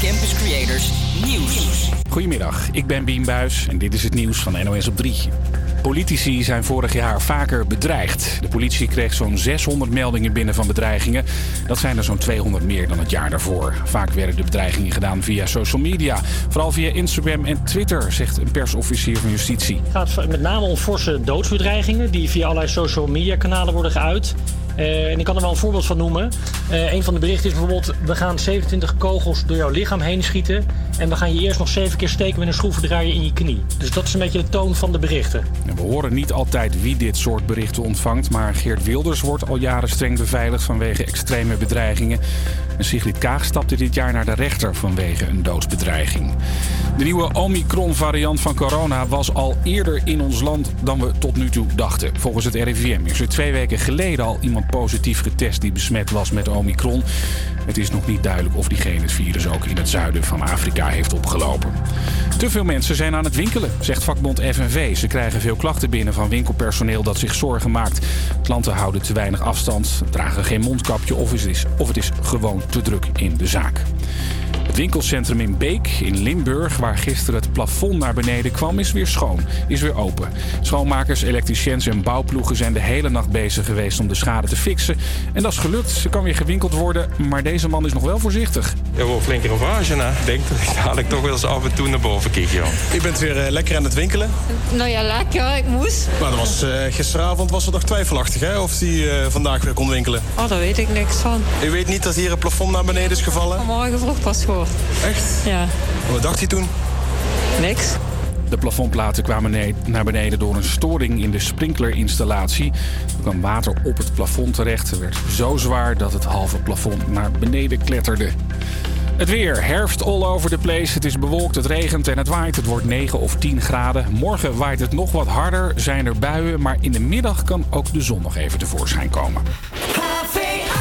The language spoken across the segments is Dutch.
Campus Creators Nieuws. Goedemiddag, ik ben Bien Buis en dit is het nieuws van NOS op 3. Politici zijn vorig jaar vaker bedreigd. De politie kreeg zo'n 600 meldingen binnen van bedreigingen. Dat zijn er zo'n 200 meer dan het jaar daarvoor. Vaak werden de bedreigingen gedaan via social media. Vooral via Instagram en Twitter, zegt een persofficier van justitie. Het gaat met name om forse doodsbedreigingen die via allerlei social media kanalen worden geuit. Uh, en ik kan er wel een voorbeeld van noemen. Uh, een van de berichten is bijvoorbeeld: we gaan 27 kogels door jouw lichaam heen schieten. En we gaan je eerst nog zeven keer steken met een schroevendraaier in je knie. Dus dat is een beetje de toon van de berichten. We horen niet altijd wie dit soort berichten ontvangt. Maar Geert Wilders wordt al jaren streng beveiligd vanwege extreme bedreigingen. En Sigrid Kaag stapte dit jaar naar de rechter vanwege een doodsbedreiging. De nieuwe Omicron-variant van corona was al eerder in ons land dan we tot nu toe dachten. Volgens het RIVM is er twee weken geleden al iemand positief getest die besmet was met Omicron. Het is nog niet duidelijk of diegene het virus ook in het zuiden van Afrika heeft opgelopen. Te veel mensen zijn aan het winkelen, zegt vakbond FNV. Ze krijgen veel klachten binnen van winkelpersoneel dat zich zorgen maakt. Klanten houden te weinig afstand, dragen geen mondkapje of het is, of het is gewoon te druk in de zaak. Het winkelcentrum in Beek in Limburg, waar gisteren het plafond naar beneden kwam, is weer schoon, is weer open. Schoonmakers, elektriciëns en bouwploegen zijn de hele nacht bezig geweest om de schade te fixen. En dat is gelukt. Ze kan weer gewinkeld worden, maar deze man is nog wel voorzichtig. Ja, wel flinke ravage. Nou. Ik denk dat ik dadelijk toch wel eens af en toe naar boven kijk. Joh. U bent weer uh, lekker aan het winkelen? Nou ja, lekker. Ik moest. Maar dat was, uh, gisteravond was het nog twijfelachtig, hè? Of die uh, vandaag weer kon winkelen. Oh, daar weet ik niks van. U weet niet dat hier het plafond naar beneden is gevallen? Vanmorgen vroeg pas gehoord. Echt? Ja. Wat dacht hij toen? Niks. De plafondplaten kwamen naar beneden door een storing in de sprinklerinstallatie. Er kwam water op het plafond terecht. Het werd zo zwaar dat het halve plafond naar beneden kletterde. Het weer. Herfst all over the place. Het is bewolkt, het regent en het waait. Het wordt 9 of 10 graden. Morgen waait het nog wat harder, zijn er buien. Maar in de middag kan ook de zon nog even tevoorschijn komen.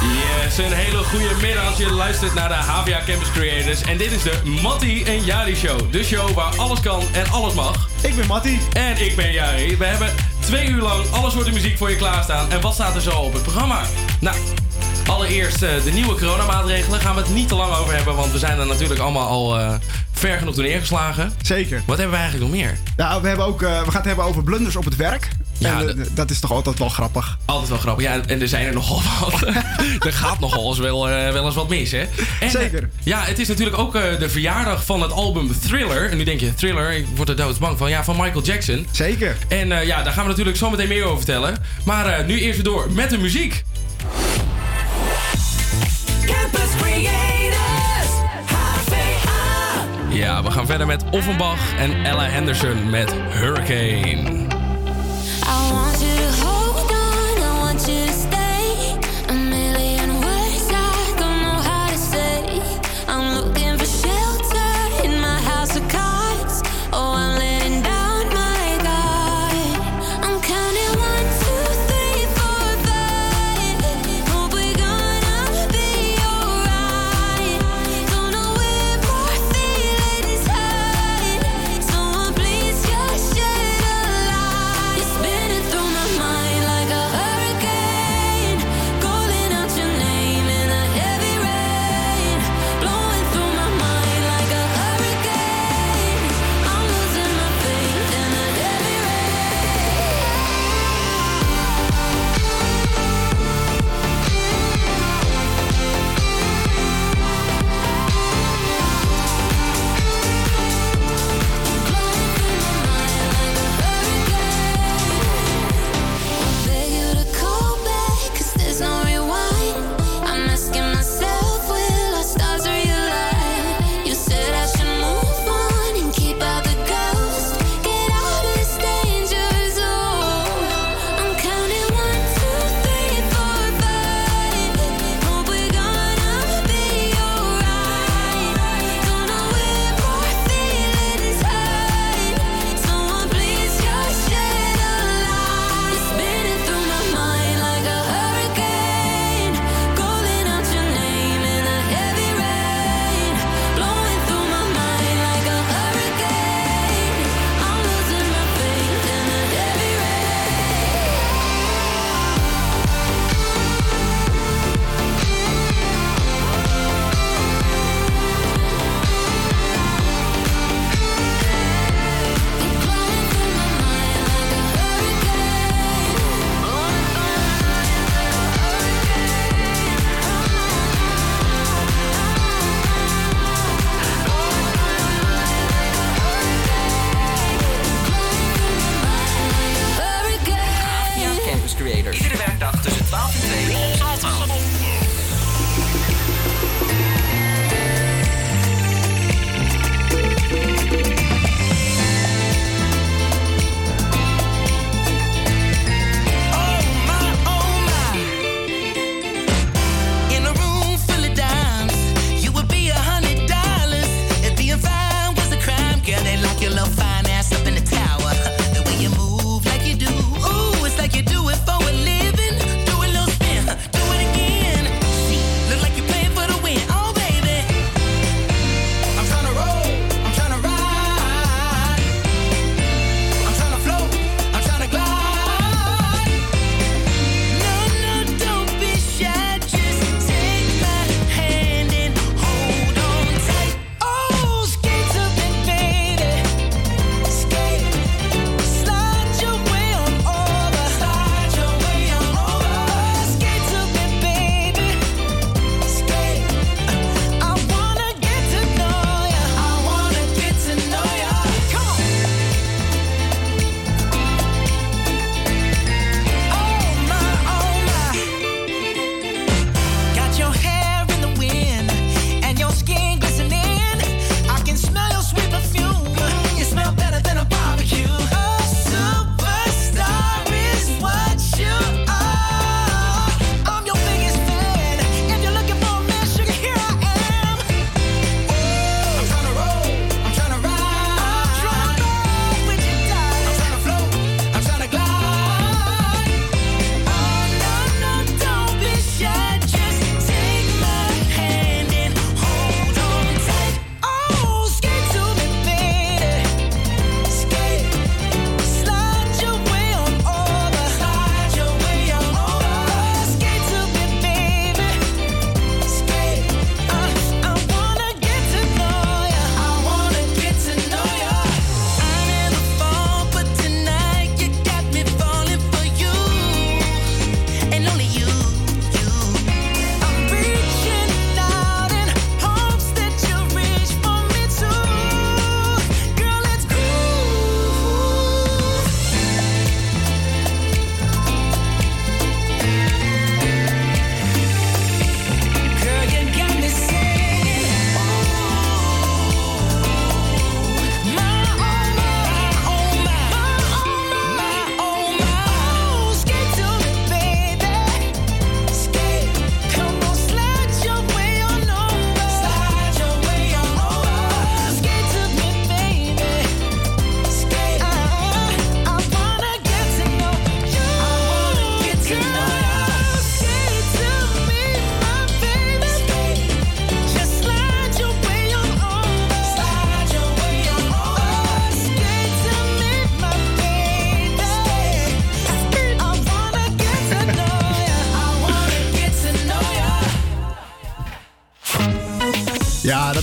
Yes, een hele goede middag. Je luistert naar de HVA Campus Creators. En dit is de Mattie en Jari Show. De show waar alles kan en alles mag. Ik ben Mattie. En ik ben Jari. We hebben twee uur lang alle soorten muziek voor je klaarstaan. En wat staat er zo op het programma? Nou, allereerst uh, de nieuwe coronamaatregelen. Gaan we het niet te lang over hebben, want we zijn er natuurlijk allemaal al uh, ver genoeg door neergeslagen. Zeker. Wat hebben we eigenlijk nog meer? Nou, we, hebben ook, uh, we gaan het hebben over blunders op het werk. Ja, en, dat is toch altijd wel grappig? Altijd wel grappig. Ja, en er zijn er nogal wat. er gaat nogal eens wel, uh, wel eens wat mis, hè? En, Zeker. Ja, het is natuurlijk ook uh, de verjaardag van het album Thriller. En nu denk je, Thriller, ik word er doodsbang van. Ja, van Michael Jackson. Zeker. En uh, ja, daar gaan we natuurlijk zo meteen meer over vertellen. Maar nu eerst weer door met de muziek. Campus Creators, HVA. Ja, we gaan verder met Offenbach en Ella Henderson met Hurricane. I want you to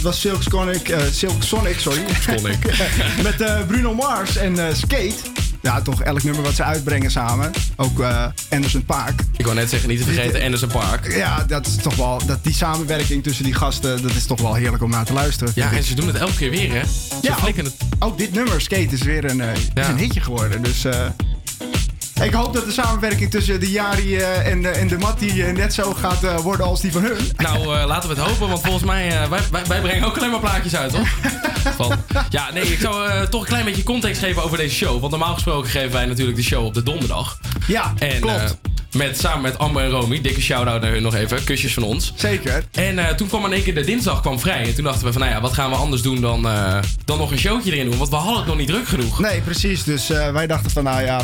was Silk Sonic, eh, Silk Sonic sorry. Sonic. Met eh, Bruno Mars en eh, Skate. Ja, toch elk nummer wat ze uitbrengen samen. Ook Anderson Paak. Ik wou net zeggen, niet te vergeten Anderson Park. Ja, dat is toch wel, dat, die samenwerking tussen die gasten, dat is toch wel heerlijk om naar te luisteren. Ja, en ze doen het elke keer weer, hè? Ze Ja, het. Ook dit nummer, Skate, is weer een, is een hitje geworden. Dus ik hoop dat de samenwerking tussen de Jari eh, en, de, en de Matti eh, net zo gaat eh, worden als die van hun. Nou, eh, laten we het hopen, want volgens mij, eh, wij, wij, wij brengen ook alleen maar plaatjes uit, toch? Van, ja, nee, ik zou eh, toch een klein beetje context geven over deze show. Want normaal gesproken geven wij natuurlijk de show op de donderdag. Ja, En, klopt. eh, met, samen met Amber en Romy. Dikke shout-out naar hun nog even. Kusjes van ons. Zeker. En eh, toen kwam in één keer de dinsdag kwam vrij. En toen dachten we van, nou ja, wat gaan we anders doen dan, eh, dan nog een showtje erin doen? Want we hadden het nog niet druk genoeg. Nee, precies. Dus eh, wij dachten van, nou ja,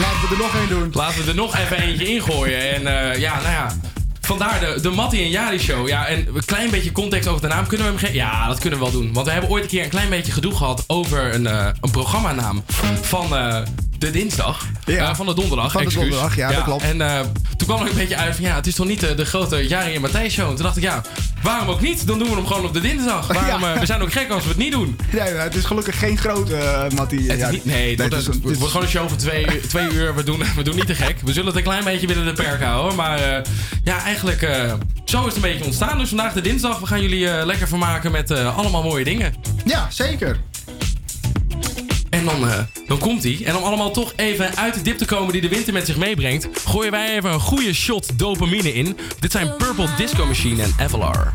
laten we er nog één doen. Laten we er nog even eentje ingooien. En eh, ja, nou ja. Vandaar de, de Mattie en Jari show. Ja, en een klein beetje context over de naam. Kunnen we hem geven? Ja, dat kunnen we wel doen. Want we hebben ooit een keer een klein beetje gedoe gehad over een, eh een programmanaam van eh, de dinsdag. Ja. Eh, van de donderdag. Van de excuus. donderdag, ja, dat klopt. En eh, toen kwam er een beetje uit van ja, het is toch niet de, de grote Jari en Matthijs show. En toen dacht ik ja, waarom ook niet? Dan doen we hem gewoon op de dinsdag. Waarom, Ja. eh, we zijn ook gek als we het niet doen. Nee, het is gelukkig geen grote Matti. Het is ja, niet, nee, het, wordt, het is- het het is- wordt gewoon een show van twee, twee uur. We doen, we doen niet te gek. We zullen het een klein beetje binnen de perk houden. Maar eh, ja, eigenlijk eh, zo is het een beetje ontstaan. Dus vandaag de dinsdag. We gaan jullie eh, lekker vermaken met eh, allemaal mooie dingen. Ja, zeker. Dan, eh, dan komt hij. En om allemaal toch even uit de dip te komen die de winter met zich meebrengt... gooien wij even een goede shot dopamine in. Dit zijn Purple Disco Machine en Avalar.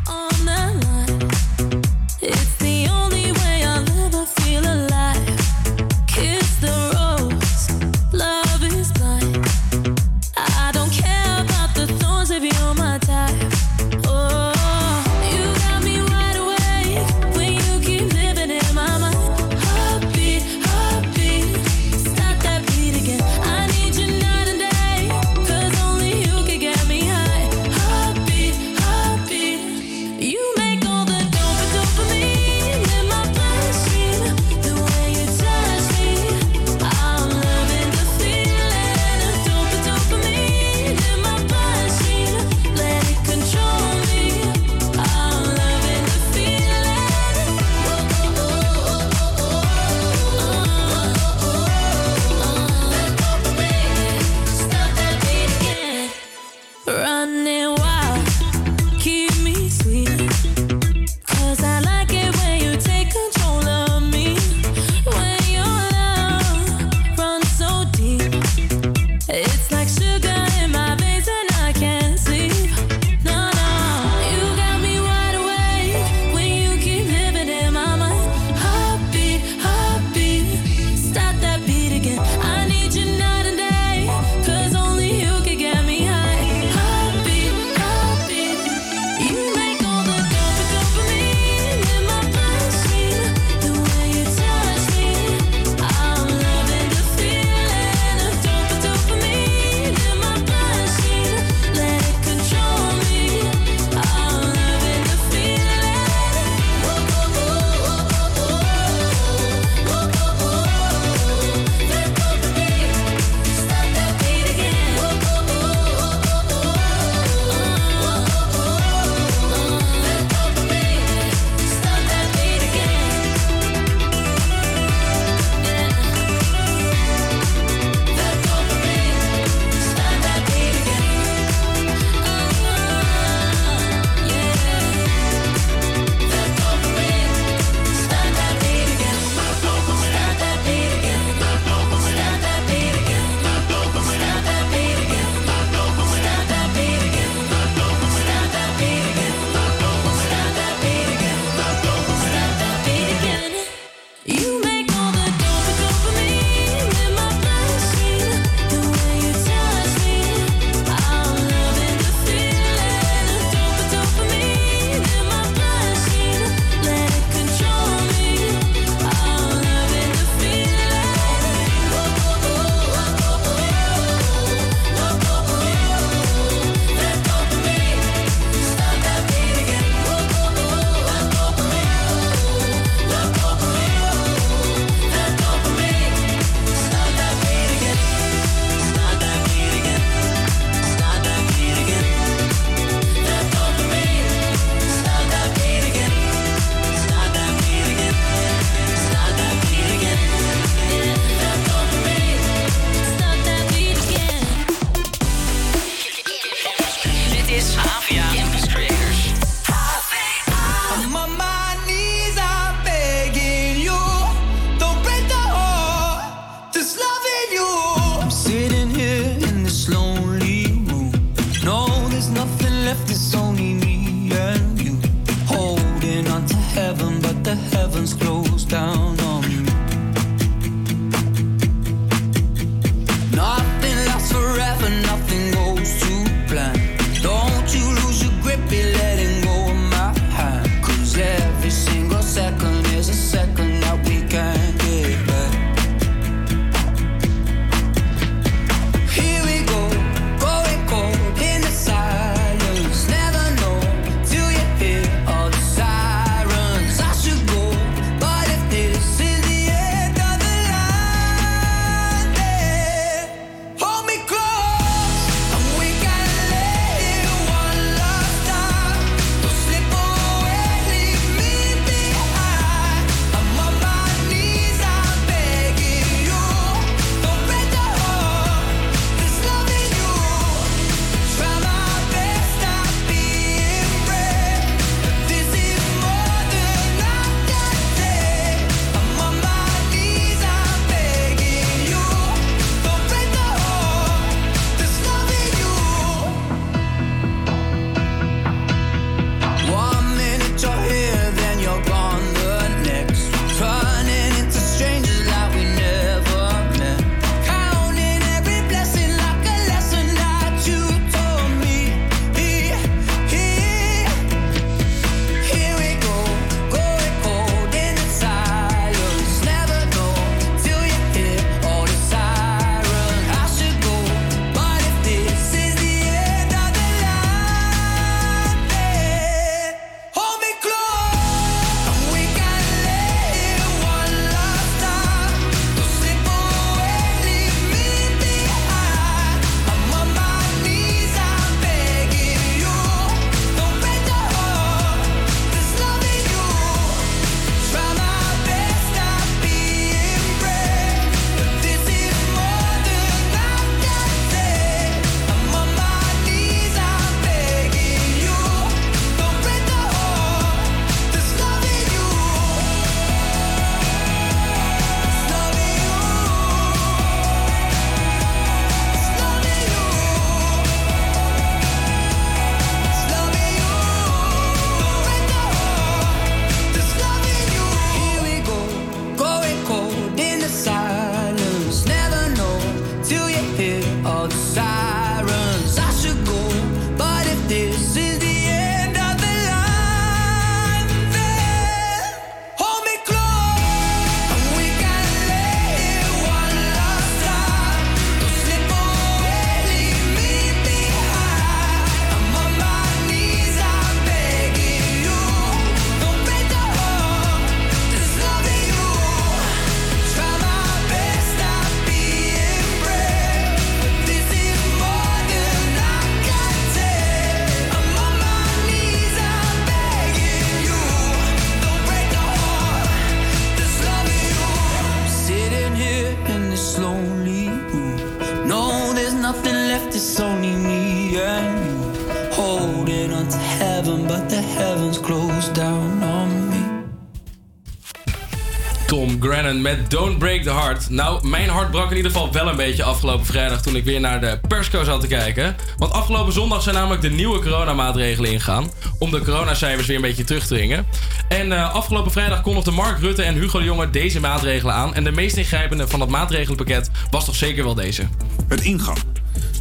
Nou, mijn hart brak in ieder geval wel een beetje afgelopen vrijdag toen ik weer naar de persco zat te kijken. Want afgelopen zondag zijn namelijk de nieuwe coronamaatregelen ingegaan. Om de coronacijfers weer een beetje terug te dringen. En eh, afgelopen vrijdag kondigden Mark Rutte en Hugo de Jonge deze maatregelen aan. En de meest ingrijpende van dat maatregelenpakket was toch zeker wel deze. Het ingang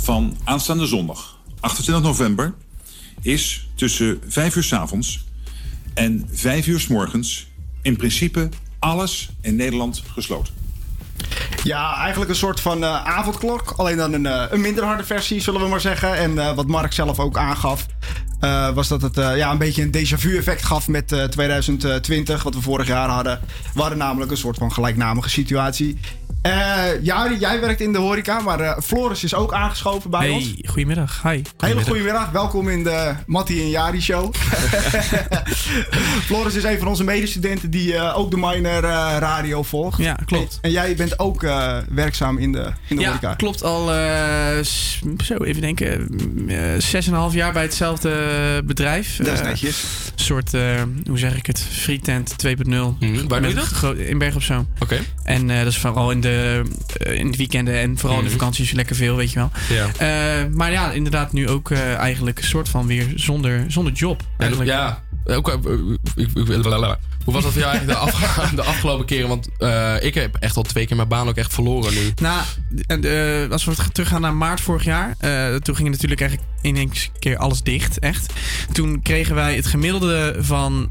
van aanstaande zondag, 28 november, is tussen 5 uur 's avonds en 5 uur 's morgens in principe alles in Nederland gesloten. Ja, eigenlijk een soort van eh, avondklok. Alleen dan een, eh, een minder harde versie, zullen we maar zeggen. En eh, wat Mark zelf ook aangaf, was dat het ja, een beetje een déjà vu effect gaf met eh, 2020, wat we vorig jaar hadden. We hadden namelijk een soort van gelijknamige situatie. Ja, jij werkt in de horeca, maar Floris is ook aangeschoven bij ons. Goedemiddag. Hi. Hele goedemiddag, welkom in de Mattie en Jari show. Floris is een van onze medestudenten die eh, ook de Minor eh, radio volgt. Ja, klopt. En jij bent ook eh, werkzaam in de, in de ja, horeca. klopt. Al eh, zo even denken, eh, zes en een half jaar bij hetzelfde bedrijf. Dat is netjes. Een soort, eh, hoe zeg ik het, frietent 2.0. Mhm, waar doe je dat? In Berg op Zoom. Oké. En eh, dat is vooral in de, in de weekenden en vooral in Mhm. de vakanties lekker veel, weet je wel. Ja. Eh, maar ja, inderdaad nu ook eh, eigenlijk een soort van weer zonder, zonder job. Ja, Eigenlijk. ja. Ook, eh. Hoe was dat voor jou eigenlijk de, af- de afgelopen keren? Want eh, ik heb echt al twee keer mijn baan ook echt verloren nu. Nou, eh, als we teruggaan naar maart vorig jaar. toen ging natuurlijk eigenlijk in één keer alles dicht, echt. Toen kregen wij het gemiddelde van...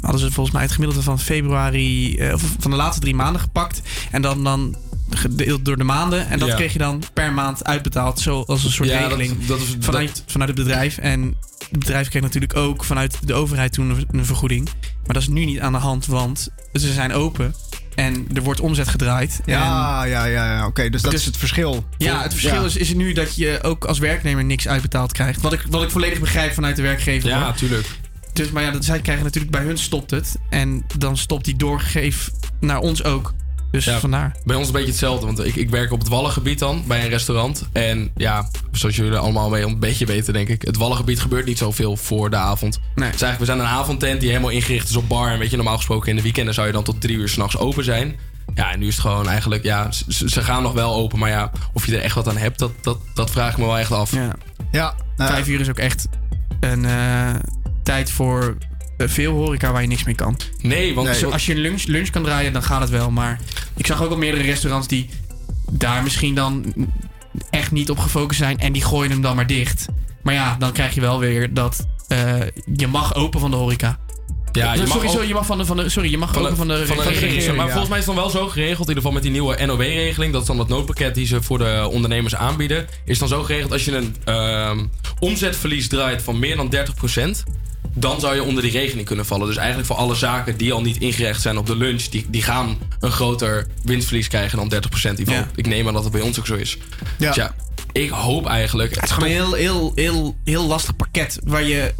hadden ze volgens mij het gemiddelde van februari... of van de laatste drie maanden gepakt. En dan, dan gedeeld door de maanden. En dat Ja. kreeg je dan per maand uitbetaald. Zoals een soort Ja, regeling dat is- vanuit, vanuit het bedrijf. En het bedrijf kreeg natuurlijk ook vanuit de overheid toen een- vergoeding. Maar dat is nu niet aan de hand, want ze zijn open. En er wordt omzet gedraaid. En Ja, ja, ja, ja. oké. dus dat Dus- is het verschil. ja, het verschil Ja. is, is nu dat je ook als werknemer niks uitbetaald krijgt. Wat ik, wat ik volledig begrijp vanuit de werkgever. Ja, tuurlijk. Dus, maar ja, dat, zij krijgen natuurlijk bij hun stopt het. En dan stopt die doorgegeven naar ons ook. Dus Ja, vandaar. Bij ons een beetje hetzelfde, want ik, ik werk op het Wallengebied dan, bij een restaurant. En ja, zoals jullie allemaal wel een beetje weten, denk ik. Het Wallengebied gebeurt niet zoveel voor de avond. Nee. Dus eigenlijk, we zijn een avondtent die helemaal ingericht is op bar. En weet je, normaal gesproken in de weekenden zou je dan tot drie uur s'nachts open zijn. Ja, en nu is het gewoon eigenlijk, ja, ze, ze gaan nog wel open. Maar ja, of je er echt wat aan hebt, dat, dat, dat vraag ik me wel echt af. Ja. Ja, nou, Vijf uur is ook echt een eh, tijd voor veel horeca waar je niks mee kan. Nee, want als je een lunch, lunch kan draaien, dan gaat het wel. Maar ik zag ook al meerdere restaurants die daar misschien dan echt niet op gefocust zijn. En die gooien hem dan maar dicht. Maar ja, dan krijg je wel weer dat eh, je mag open van de horeca. Ja, je mag sorry, ook- sorry, je mag van de, van de, sorry, je mag Van de, van de, van de regering. Maar ja. volgens mij is het dan wel zo geregeld, in ieder geval met die nieuwe NOW-regeling. Dat is dan het noodpakket die ze voor de ondernemers aanbieden. Is dan zo geregeld als je een ehm, omzetverlies draait van meer dan 30%. Dan zou je onder die regeling kunnen vallen. Dus eigenlijk voor alle zaken die al niet ingericht zijn op de lunch, die, die gaan een groter winstverlies krijgen dan 30%. In ieder geval, Ja. Ik neem aan dat het bij ons ook zo is. Ja. Dus ja, ik hoop eigenlijk. Het is gewoon een heel, heel, heel, heel lastig pakket waar je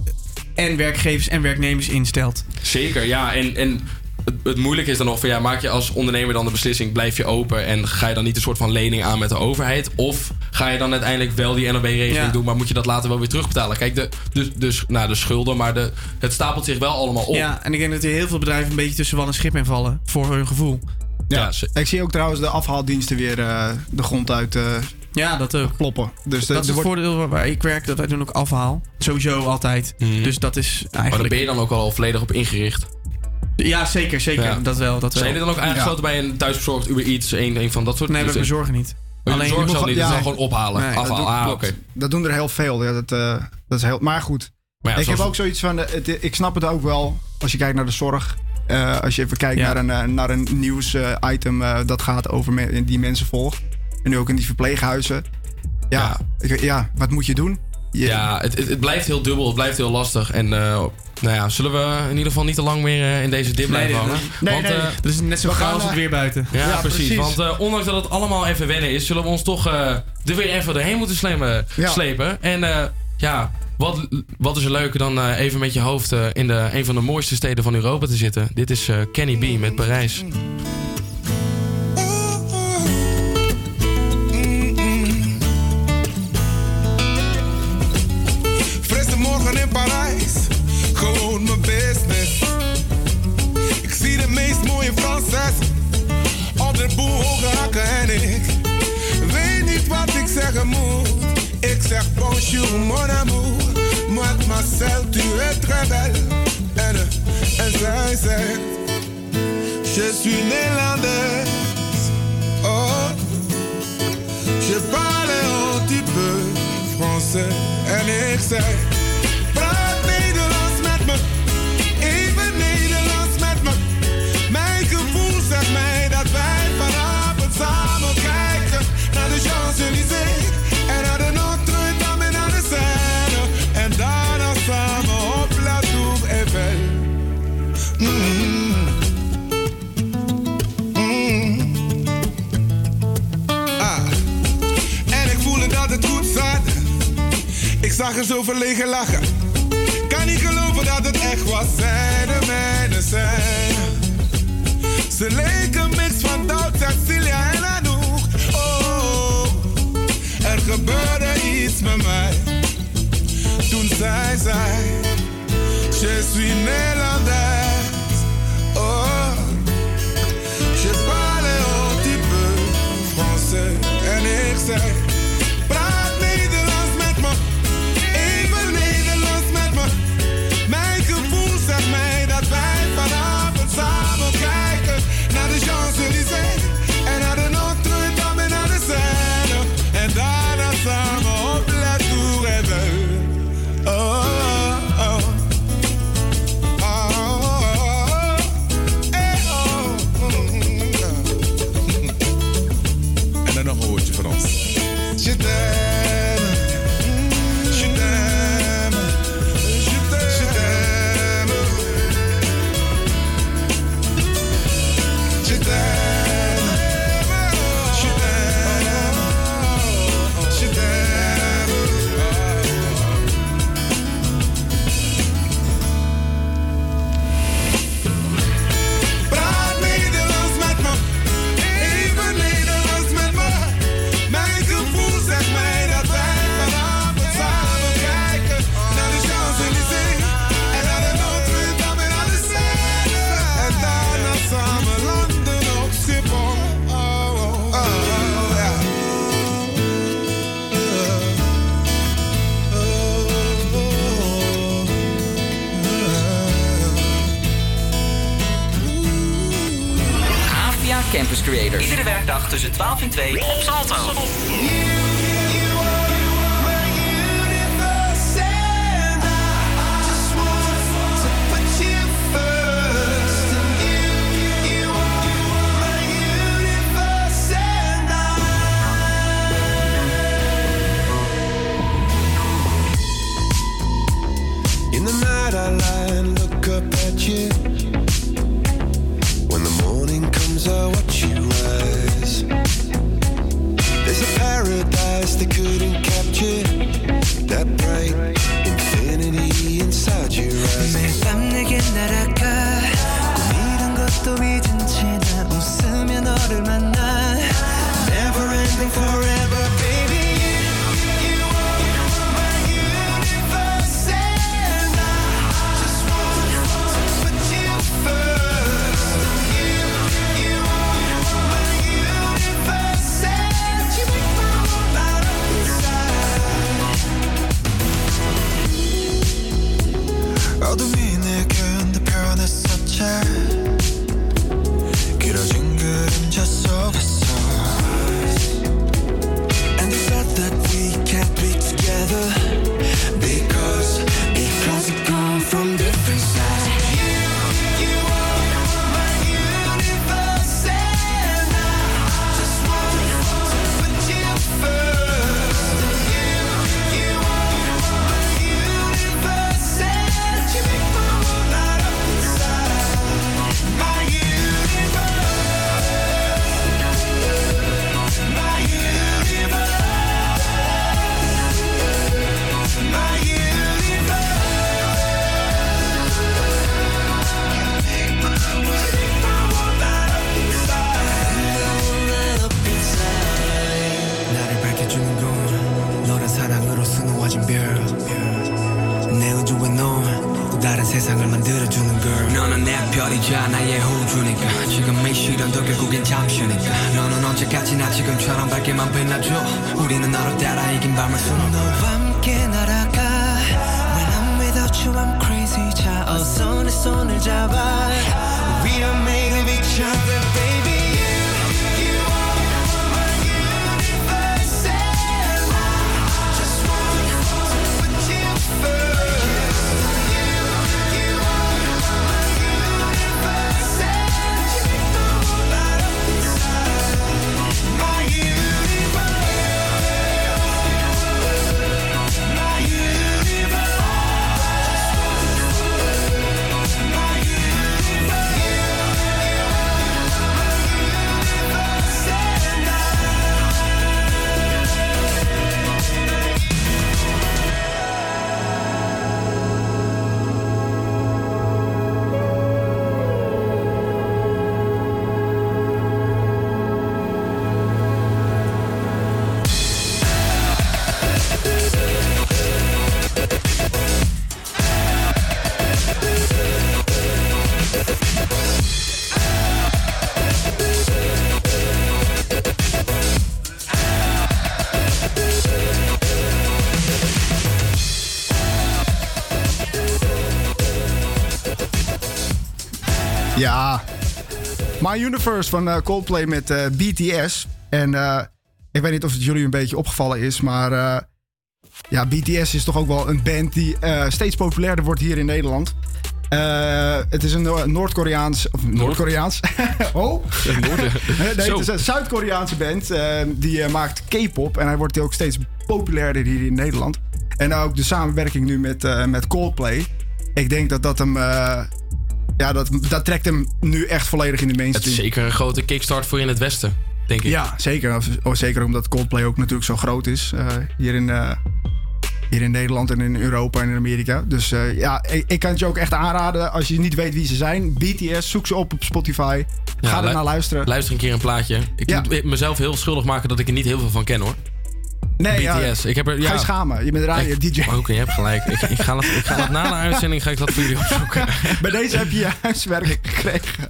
en werkgevers en werknemers instelt. Zeker, ja. En, en het, het moeilijke is dan nog van ja, maak je als ondernemer dan de beslissing, blijf je open en ga je dan niet een soort van lening aan met de overheid? Of ga je dan uiteindelijk wel die NOW-regeling Ja. doen, maar moet je dat later wel weer terugbetalen? Kijk, de, de, de, nou, de schulden, maar de, het stapelt zich wel allemaal op. Ja, en ik denk dat er heel veel bedrijven een beetje tussen wal en schip in vallen. Voor hun gevoel. ja. Ik zie ook trouwens de afhaaldiensten weer eh, de grond uit eh, Ja, dat ook. kloppen. Dus de- Dat is er het wordt- voordeel waar- ik werk, dat wij doen ook afhaal. Sowieso altijd. Mhm. Dus dat is Maar daar eigenlijk... ben je dan ook al volledig op ingericht. Ja, zeker, zeker. Ja. Dat wel, dat wel. Zijn jullie dan ook aangesloten bij een thuisbezorgd Uber Eats, een, een van dat soort Nee, we dus- bezorgen niet. Oh, Alleen, zorg moet zelf niet, gewoon- dat is ja. dan gewoon ophalen. Nee, dat afhalen. doen- Ah. Dat doen er heel veel. Ja, dat, eh, dat is heel, maar goed. Maar ja, ik zoals- heb ook zoiets van, eh, het- ik snap het ook wel als je kijkt naar de zorg. Eh, als je even kijkt Ja. naar een, eh, naar een nieuws-item dat gaat over me- die mensen volgt. En nu ook in die verpleeghuizen. Ja, Ik, ja wat moet je doen? Je- Ja, het, het, het blijft heel dubbel, het blijft heel lastig. En eh, nou ja, zullen we in ieder geval niet te lang meer eh, in deze dip blijven hangen? nee, Want, nee. eh, dat is net zo We gaan, gaaf als het weer buiten. ja, Ja, precies. precies. Want eh, ondanks dat het allemaal even wennen is, zullen we ons toch eh, er weer even doorheen moeten slepen. Ja. slepen. En eh, ja, wat, wat is er leuker dan eh, even met je hoofd in de, een van de mooiste steden van Europa te zitten. Dit is eh, Kenny B met Parijs. you rise. Universe van eh, Coldplay met eh, BTS. En eh, ik weet niet of het jullie een beetje opgevallen is, maar ja, BTS is toch ook wel een band die steeds populairder wordt hier in Nederland. Het is een Noor- Noord-Koreaans. Of Noord-Koreaans. oh. Nee, het is een Zuid-Koreaanse band. die maakt K-pop. En hij wordt ook steeds populairder hier in Nederland. En ook de samenwerking nu met, met Coldplay. Ik denk dat dat hem. Ja, dat, dat trekt hem nu echt volledig in de Het mainstream. is zeker een grote kickstart voor in het Westen, denk ik. Ja, zeker. Oh, zeker omdat Coldplay ook natuurlijk zo groot is. eh, hier, in, eh, hier in Nederland en in Europa en in Amerika. Dus eh, ja, ik, ik kan het je ook echt aanraden. Als je niet weet wie ze zijn. BTS, zoek ze op op Spotify. Ja, Ga er naar luisteren. Luister een keer een plaatje. Ik Ja. moet mezelf heel schuldig maken dat ik er niet heel veel van ken hoor. Nee, ja, BTS. ik heb er, ja, Ga je schamen. Je bent radio-dj. Oké, je hebt gelijk. Ik, ik, ga dat, ik ga dat na de uitzending ga ik dat voor jullie opzoeken. Bij deze heb je je huiswerk gekregen.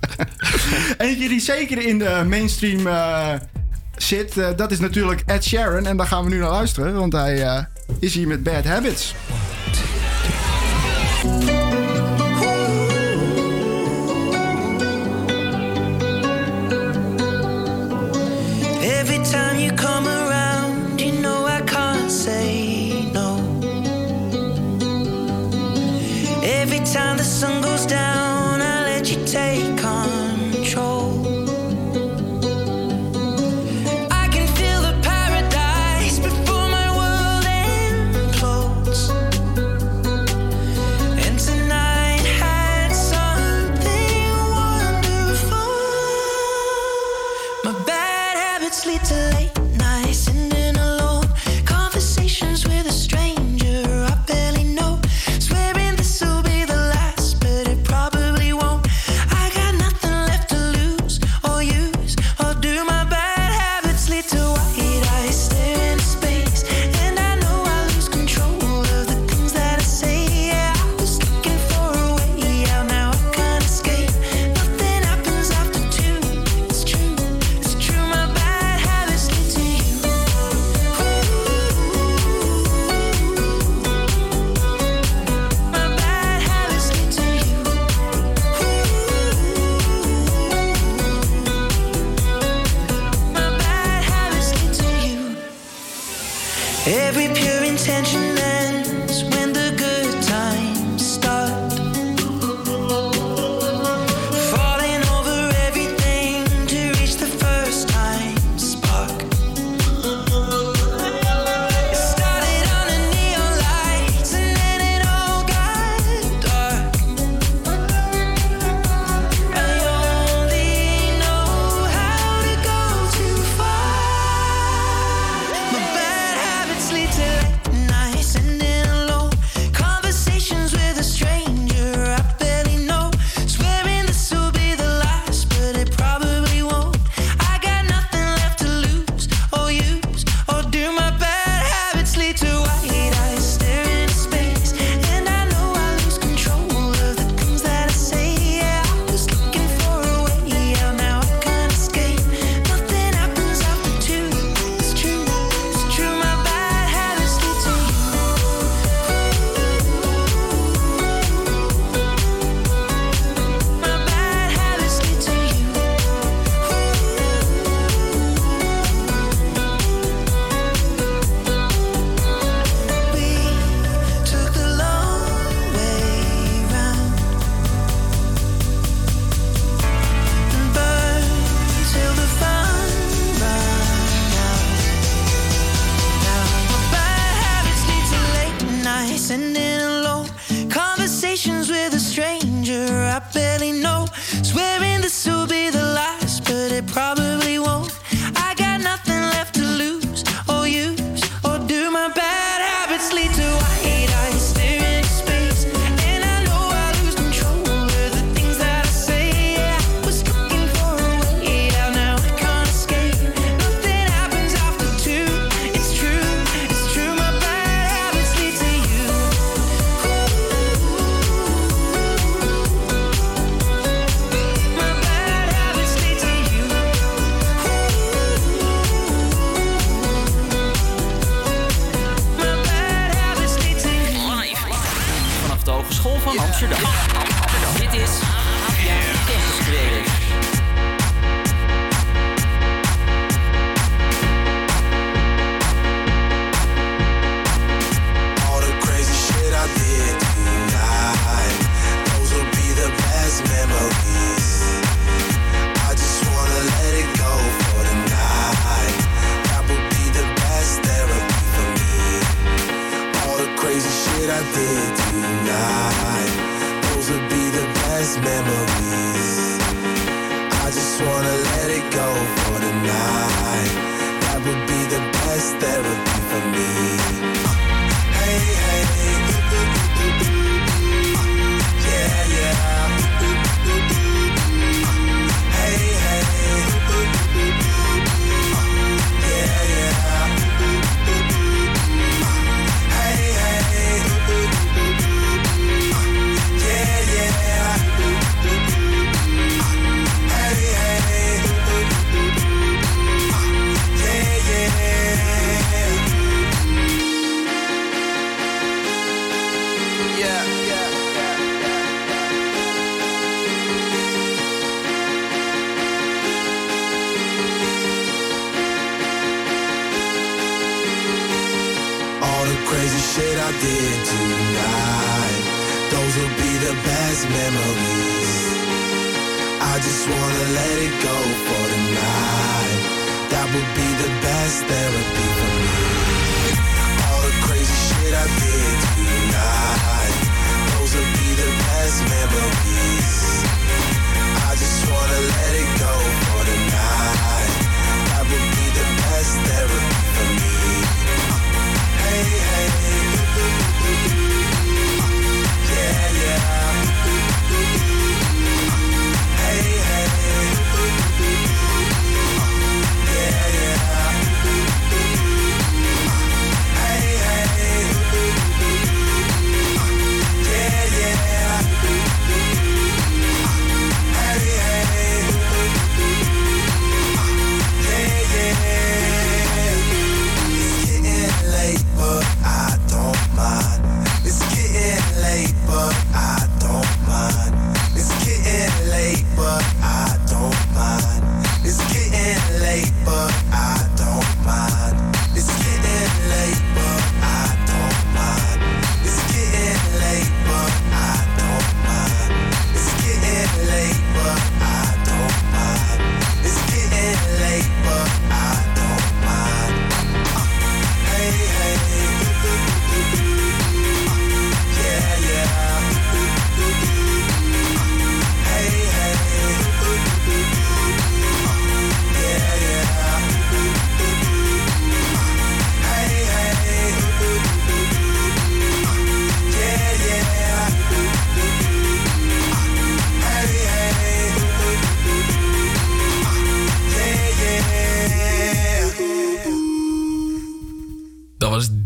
Eentje die zeker in de mainstream eh, zit, eh, dat is natuurlijk Ed Sheeran. En daar gaan we nu naar luisteren, want hij eh, is hier met Bad Habits.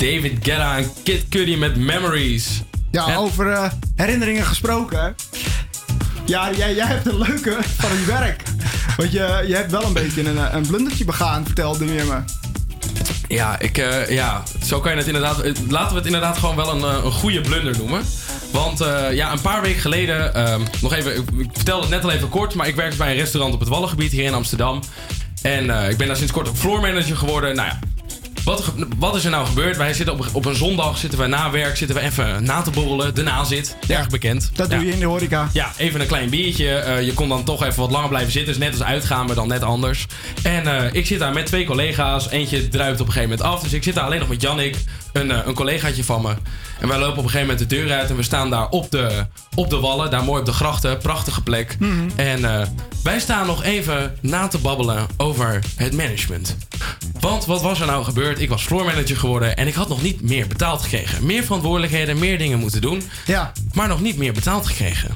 David Guetta en Kid Cudi met Memories. Ja, over eh, herinneringen gesproken. Ja, jij, jij hebt een leuke van je werk. Want je, je hebt wel een beetje een, eh, een blundertje begaan, vertelde je me. Ja, ik, eh, ja, zo kan je het inderdaad. Laten we het inderdaad gewoon wel een, een goede blunder noemen. Want ja, een paar weken geleden, ehm, nog even, ik, ik vertelde het net al even kort, maar ik werkte bij een restaurant op het Wallengebied hier in Amsterdam. En ik ben daar sinds kort ook floor manager geworden. Nou ja, wat, wat is er nou gebeurd? Wij zitten op, op een zondag, zitten we na werk, zitten we even na te borrelen. De nazit, erg bekend. Dat doe je in de horeca. Ja, even een klein biertje. Eh, je kon dan toch even wat langer blijven zitten. Dus net als uitgaan, maar dan net anders. En eh, ik zit daar met twee collega's. Eentje druipt op een gegeven moment af. Dus ik zit daar alleen nog met Jannik, een, eh, een collegaatje van me. En wij lopen op een gegeven moment de deur uit. En we staan daar op de, op de wallen. Daar mooi op de grachten. Prachtige plek. Mhm. En eh, wij staan nog even na te babbelen over het management. Want wat was er nou gebeurd? Ik was floor manager geworden en ik had nog niet meer betaald gekregen. Meer verantwoordelijkheden, meer dingen moeten doen. Ja. Maar nog niet meer betaald gekregen.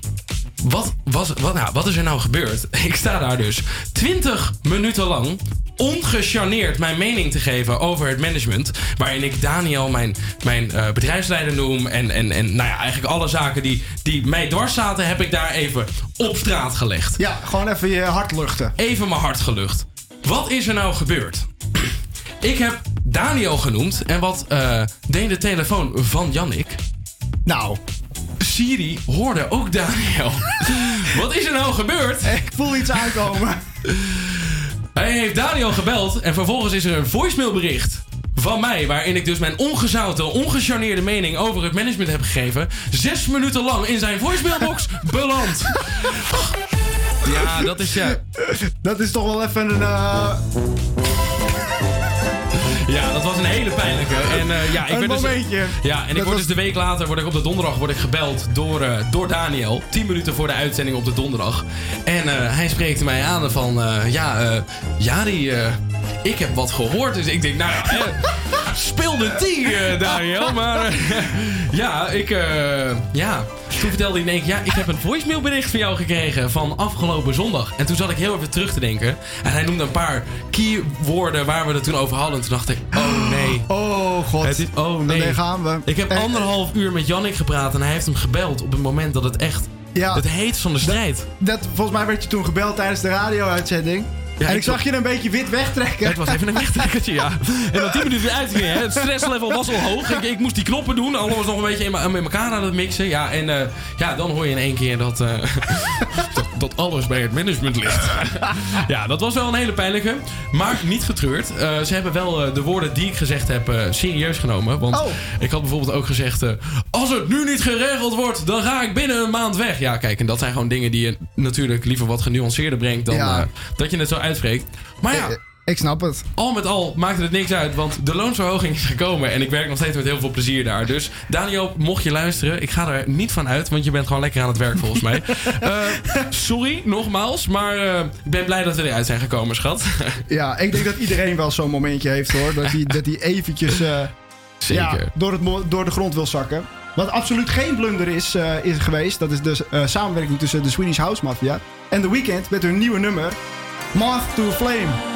Wat, was, wat, nou, wat is er nou gebeurd? Ik sta daar dus 20 minuten lang ongecharneerd mijn mening te geven over het management. Waarin ik Daniel mijn, mijn eh, bedrijfsleider noem. En, en, en nou ja, eigenlijk alle zaken die, die mij dwars zaten, heb ik daar even op straat gelegd. Ja, gewoon even je hart luchten. Even mijn hart gelucht. Wat is er nou gebeurd? Ik heb Daniel genoemd. En wat eh, deed de telefoon van Jannik? Nou. Siri hoorde ook Daniel. Wat is er nou gebeurd? Ik voel iets aankomen. Hij heeft Daniel gebeld en vervolgens is er een voicemailbericht van mij... waarin ik dus mijn ongezouten, ongecharneerde mening over het management heb gegeven... zes minuten lang in zijn voicemailbox beland. Ja, dat is ja... Dat is toch wel even een... eh, Ja, dat was een hele pijnlijke. En, eh, ja, ik Een werd dus- momentje. ja, en ik word was- dus de week later, word ik op de donderdag word ik gebeld door, eh, door Daniel. 10 minuten voor de uitzending op de donderdag. En eh, hij spreekt mij aan van, ja, eh Jari, ik heb wat gehoord. Dus ik denk, nou ja, eh, speel de tien, eh, Daniel. Maar eh, ja, ik, eh, ja. Toen vertelde hij in één keer, ja, ik heb een voicemailbericht van jou gekregen van afgelopen zondag. En toen zat ik heel even terug te denken. En hij noemde een paar keywoorden waar we het toen over hadden. En toen dacht ik, oh nee. Oh god. Het is, oh nee. Daar gaan we. Ik heb Eh, anderhalf uur met Jannik gepraat en hij heeft hem gebeld op het moment dat het echt Ja. het heet van de strijd. Dat, volgens mij werd je toen gebeld tijdens de radio-uitzending. Ja, en ik ik- zag je een beetje wit wegtrekken. Het was even een wegtrekkertje, ja. En dan 10 minuten weer uit weer. hè. Het stresslevel was al hoog. Ik, ik moest die knoppen doen. Alles was nog een beetje in, me- met elkaar aan het mixen. Ja, en eh, ja, dan hoor je in één keer dat, eh, dat, alles bij het management ligt. ja, dat was wel een hele pijnlijke. Maar niet getreurd. Eh, ze hebben wel eh, de woorden die ik gezegd heb eh, serieus genomen. Want Oh. ik had bijvoorbeeld ook gezegd... als het nu niet geregeld wordt, dan ga ik binnen een maand weg. Ja, kijk, en dat zijn gewoon dingen die je natuurlijk liever wat genuanceerder brengt... dan Ja. dat je het zo uitspreekt. Maar ja... Ik, snap het. Al met al maakte het niks uit, want de loonsverhoging is gekomen. En ik werk nog steeds met heel veel plezier daar. Dus Daniel, mocht je luisteren, ik ga er niet van uit, want je bent gewoon lekker aan het werk volgens mij. Eh, sorry, nogmaals, maar eh, ik ben blij dat we eruit zijn gekomen, schat. Ja, ik denk dat iedereen wel zo'n momentje heeft hoor. Dat hij dat eventjes eh, Zeker. Ja, door, het, door de grond wil zakken. Wat absoluut geen blunder is, is geweest, dat is de eh, samenwerking tussen de Swedish House Mafia en The Weeknd met hun nieuwe nummer Moth to Flame.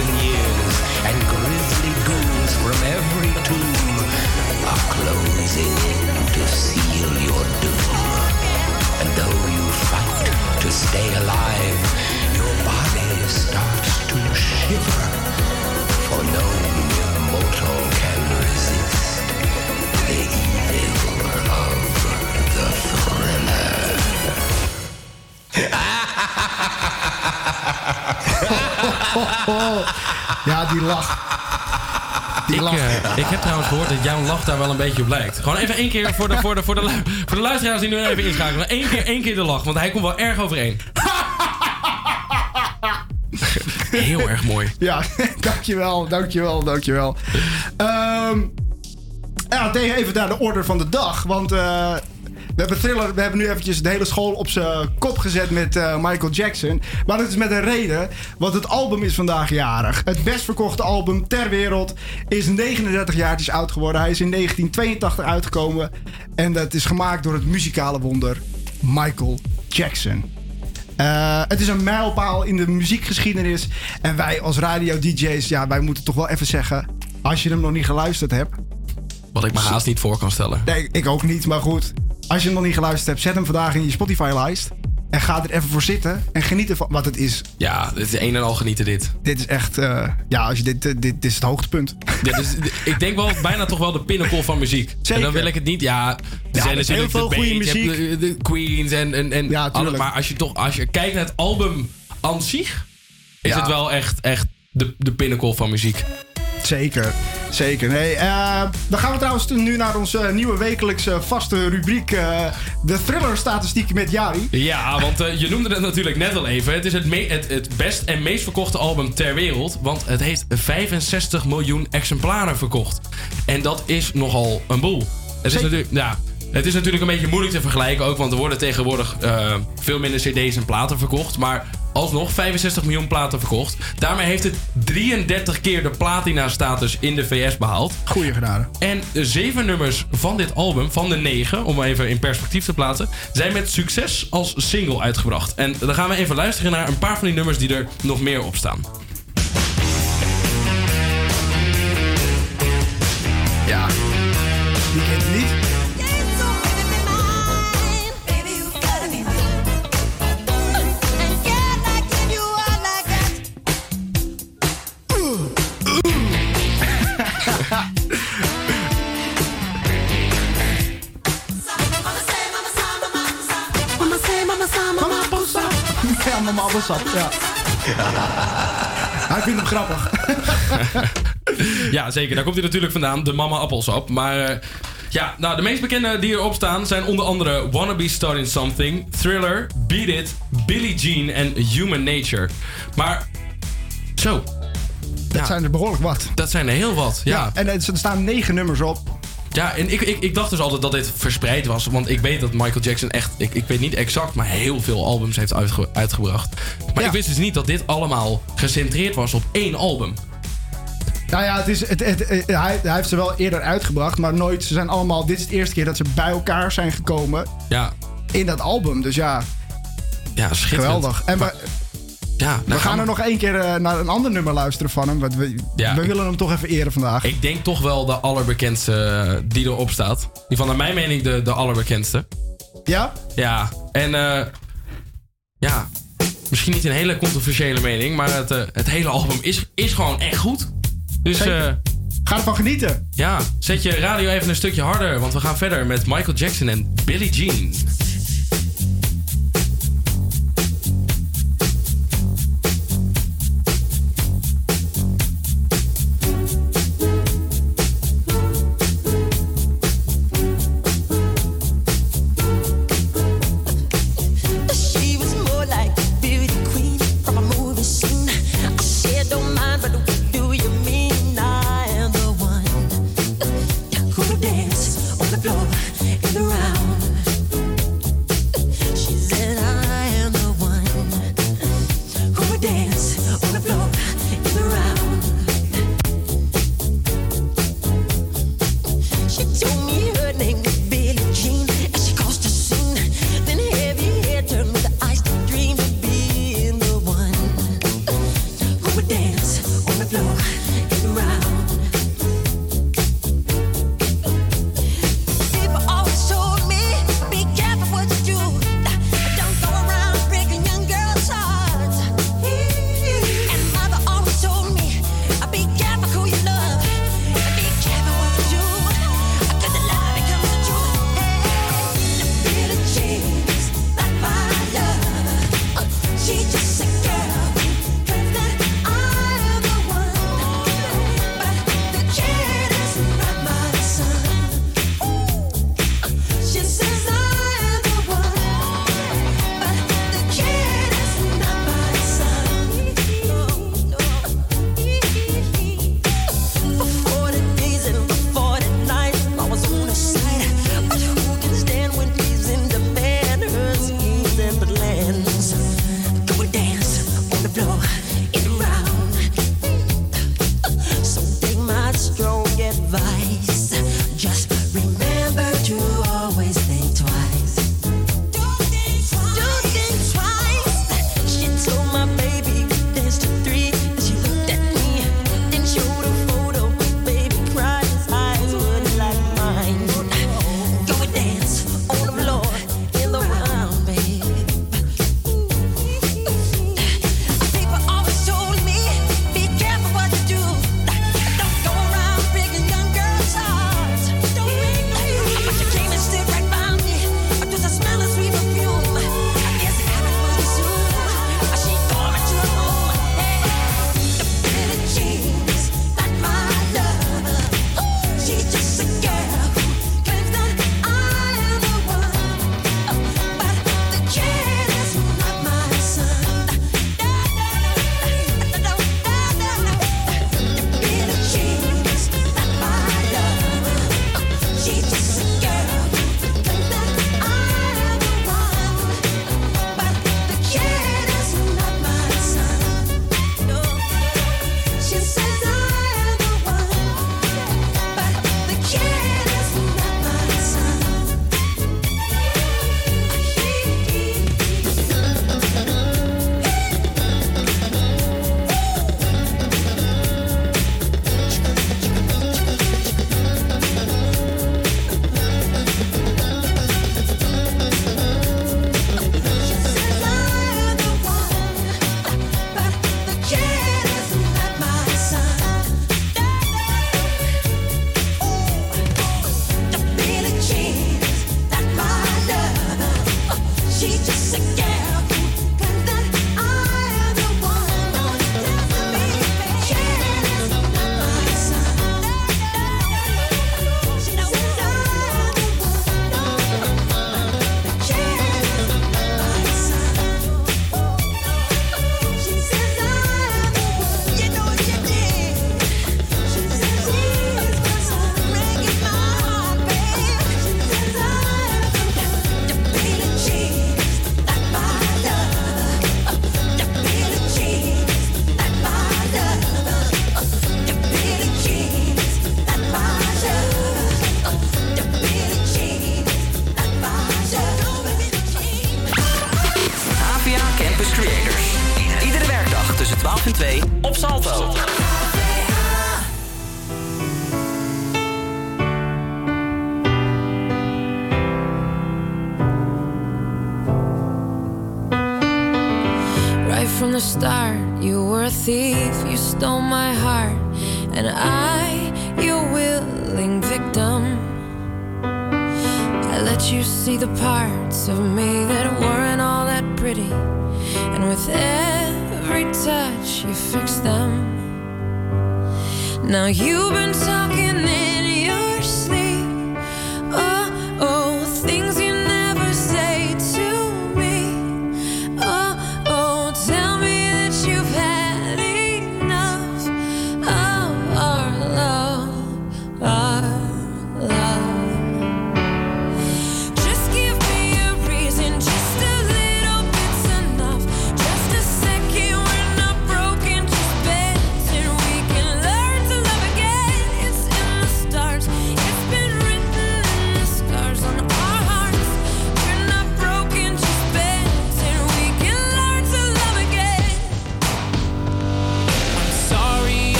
40,000 years, and grisly ghouls from every tomb are closing in to seal your doom. And though you fight to stay alive, your body starts to shiver, for no mere mortal can resist the evil of the thriller. Ja, die lach. Ik, eh, ik heb trouwens gehoord dat jouw lach daar wel een beetje op lijkt. Gewoon even één keer voor de, voor de, voor de, voor de luisteraars die nu even inschakelen. Eén keer, één keer de lach, want hij komt wel erg overeen. Heel erg mooi. Ja, dankjewel, dankjewel, dankjewel. Ehm ja, tegen even naar de orde van de dag. Want eh, we hebben Thriller, we hebben nu eventjes de hele school op zijn kop gezet met eh, Michael Jackson. Maar dat is met een reden, want het album is vandaag jarig. Het best verkochte album ter wereld is 39 jaar oud geworden. Hij is in 1982 uitgekomen. En dat is gemaakt door het muzikale wonder Michael Jackson. Eh, het is een mijlpaal in de muziekgeschiedenis. En wij als radio-dj's, ja, wij moeten toch wel even zeggen... als je hem nog niet geluisterd hebt... Wat ik me haast niet voor kan stellen. Nee, ik ook niet, maar goed. Als je hem nog niet geluisterd hebt, zet hem vandaag in je Spotify-lijst. En ga er even voor zitten en geniet ervan. Wat het is. Ja, dit is een en al genieten dit. Dit is echt... eh, ja, als je dit, dit, dit is het hoogtepunt. Dit is, ik denk wel bijna toch wel de pinnacle van muziek. En dan wil ik het niet, ja. Er Ja, zijn natuurlijk heel veel de goede muziek. De, de Queens en, en, en alle- tuurlijk. maar als je toch als je kijkt naar het album aan zich, is Ja. het wel echt, echt de, de pinnacle van muziek. Zeker, zeker. Nee, eh, dan gaan we trouwens nu naar onze nieuwe wekelijkse vaste rubriek... eh, de thriller-statistiek met Jari. Ja, want eh, je noemde het natuurlijk net al even. Het is het, het, het best en meest verkochte album ter wereld. Want het heeft 65 miljoen exemplaren verkocht. En dat is nogal een boel. Het is, natuurlijk, ja, het is natuurlijk een beetje moeilijk te vergelijken ook. Want er worden tegenwoordig veel minder cd's en platen verkocht. Maar alsnog 65 miljoen platen verkocht. Daarmee heeft het 33 keer de platina-status in de VS behaald. Goeie gedaan. En de zeven nummers van dit album, van de negen, om even in perspectief te plaatsen, zijn met succes als single uitgebracht. En dan gaan we even luisteren naar een paar van die nummers die er nog meer op staan. Ja. Ja, mama appelsap. Ja. Hij vindt hem grappig. Ja, zeker. Daar komt hij natuurlijk vandaan. De mama appelsap. Maar eh, ja, nou, de meest bekende die erop staan zijn onder andere Wanna Be Starting Something, Thriller, Beat It, Billie Jean en Human Nature. Maar zo. Dat zijn er behoorlijk wat. Dat zijn er heel wat, ja. en er staan negen nummers op. Ja, en ik, ik, ik dacht dus altijd dat dit verspreid was. Want ik weet dat Michael Jackson echt, ik, ik weet niet exact, maar heel veel albums heeft uitge- uitgebracht. Maar ik wist dus niet dat dit allemaal gecentreerd was op één album. Nou ja, het is, het, het, het- hij, hij heeft ze wel eerder uitgebracht, maar nooit. Ze zijn allemaal. Dit is de eerste keer dat ze bij elkaar zijn gekomen Ja, in dat album. Dus ja, ja schitterend. geweldig. En we, Ja, we gaan er nog één keer eh, naar een ander nummer luisteren van hem. Want we, Ja, we willen hem toch even eren vandaag. Ik denk toch wel de allerbekendste eh, die erop staat. Ieder geval naar mijn mening de, de allerbekendste. Ja? Ja, en eh, ja, misschien niet een hele controversiële mening, maar het, het hele album is, is gewoon echt goed. Dus eh, Ga ervan genieten. ja, zet je radio even een stukje harder, want we gaan verder met Michael Jackson en Billie Jean.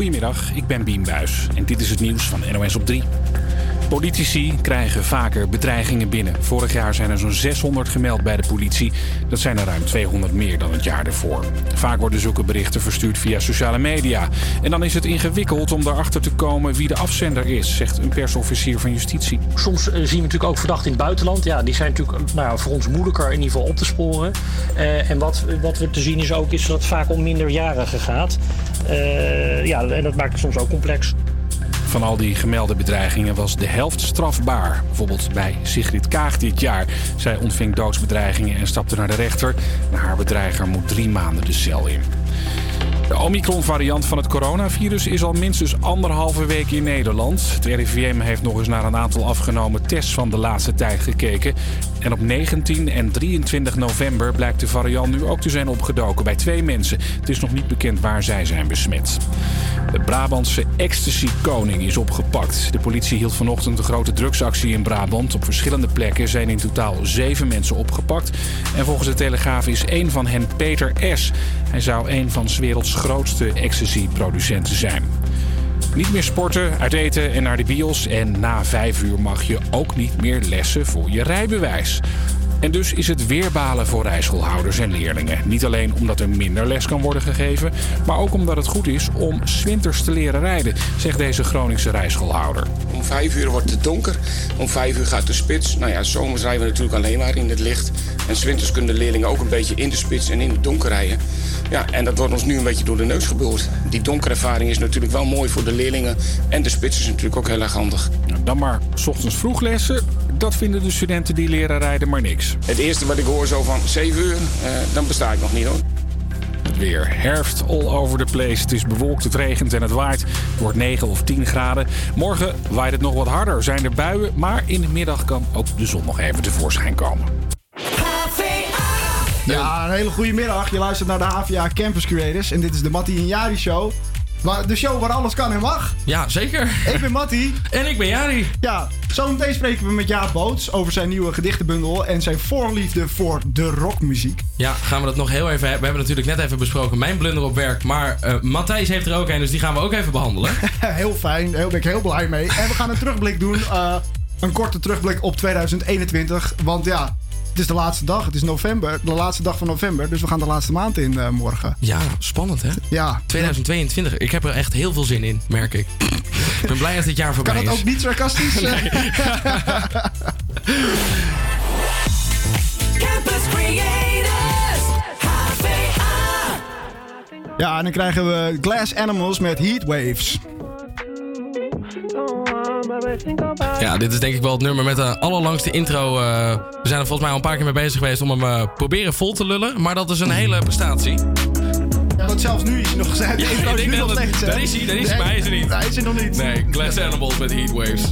Goedemiddag, ik ben Bien Buis en dit is het nieuws van NOS op 3. Politici krijgen vaker bedreigingen binnen. Vorig jaar zijn er zo'n 600 gemeld bij de politie. Dat zijn er ruim 200 meer dan het jaar ervoor. Vaak worden zulke berichten verstuurd via sociale media. En dan is het ingewikkeld om erachter te komen wie de afzender is, zegt een persofficier van justitie. Soms eh, zien we natuurlijk ook verdachten in het buitenland. Ja, die zijn natuurlijk nou, voor ons moeilijker in ieder geval op te sporen. Eh, en wat, wat we te zien is ook is dat het vaak om minderjarigen gaat. Eh, ja, en dat maakt het soms ook complex. Van al die gemelde bedreigingen was de helft strafbaar. Bijvoorbeeld bij Sigrid Kaag dit jaar. Zij ontving doodsbedreigingen en stapte naar de rechter. Haar bedreiger moet drie maanden de cel in. De Omicron-variant van het coronavirus is al minstens anderhalve week in Nederland. Het RIVM heeft nog eens naar een aantal afgenomen tests van de laatste tijd gekeken. En op 19 en 23 november blijkt de variant nu ook te zijn opgedoken bij twee mensen. Het is nog niet bekend waar zij zijn besmet. De Brabantse ecstasy-koning is opgepakt. De politie hield vanochtend een grote drugsactie in Brabant. Op verschillende plekken zijn in totaal zeven mensen opgepakt. En volgens de Telegraaf is één van hen Peter S. Hij zou een van 's werelds grootste ecstasy-producenten zijn. Niet meer sporten, uit eten en naar de bios. En na vijf uur mag je ook niet meer lessen voor je rijbewijs. En dus is het weer balen voor rijschoolhouders en leerlingen. Niet alleen omdat er minder les kan worden gegeven, maar ook omdat het goed is om 's winters te leren rijden, zegt deze Groningse rijschoolhouder. Om vijf uur wordt het donker. Om vijf uur gaat de spits. Nou ja, zomers rijden we natuurlijk alleen maar in het licht. En 's winters kunnen de leerlingen ook een beetje in de spits en in het donker rijden. Ja, en dat wordt ons nu een beetje door de neus geboord. Die donkerervaring is natuurlijk wel mooi voor de leerlingen. En de spits is natuurlijk ook heel erg handig. Dan maar 's ochtends vroeg lessen. Dat vinden de studenten die leren rijden maar niks. Het eerste wat ik hoor zo van 7 uur, eh, dan besta ik nog niet hoor. Het weer herfst all over the place. Het is bewolkt, het regent en het waait. Het wordt 9 of 10 graden. Morgen waait het nog wat harder. Zijn er buien, maar in de middag kan ook de zon nog even tevoorschijn komen. Ja, een hele goede middag. Je luistert naar de HVA Campus Creators. En dit is de Mattie en Jari Show. Waar- De show waar alles kan en mag. Ja, zeker. Ik ben Mattie. En ik ben Jari. Ja, zometeen spreken we met Jaap Boots over zijn nieuwe gedichtenbundel en zijn voorliefde voor de rockmuziek. Ja, gaan we dat nog heel even hebben. We hebben natuurlijk net even besproken mijn blunder op werk. Maar eh, Matthijs heeft er ook een, dus die gaan we ook even behandelen. heel fijn, daar ben ik heel blij mee. En we gaan een terugblik doen. eh, een korte terugblik op 2021. Want ja, is de laatste dag. Het is november. De laatste dag van november. Dus we gaan de laatste maand in eh, morgen. Ja, spannend hè? Ja. 2022. Ik heb er echt heel veel zin in, merk ik. ik ben blij dat dit jaar voorbij Kan is. dat ook niet sarcastisch? Campus Creators, HVA. ja, en dan krijgen we Glass Animals met Heatwaves. Ja, dit is denk ik wel het nummer met de allerlangste intro. Eh, we zijn er volgens mij al een paar keer mee bezig geweest om hem eh, proberen vol te lullen. Maar dat is een hele prestatie. Want zelfs nu is hij nog gezegd. Ja, ik denk dat, is hij, daar is hij, maar is er niet. Hij is nog niet. Nee, Glass Animals met Heatwaves.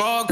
só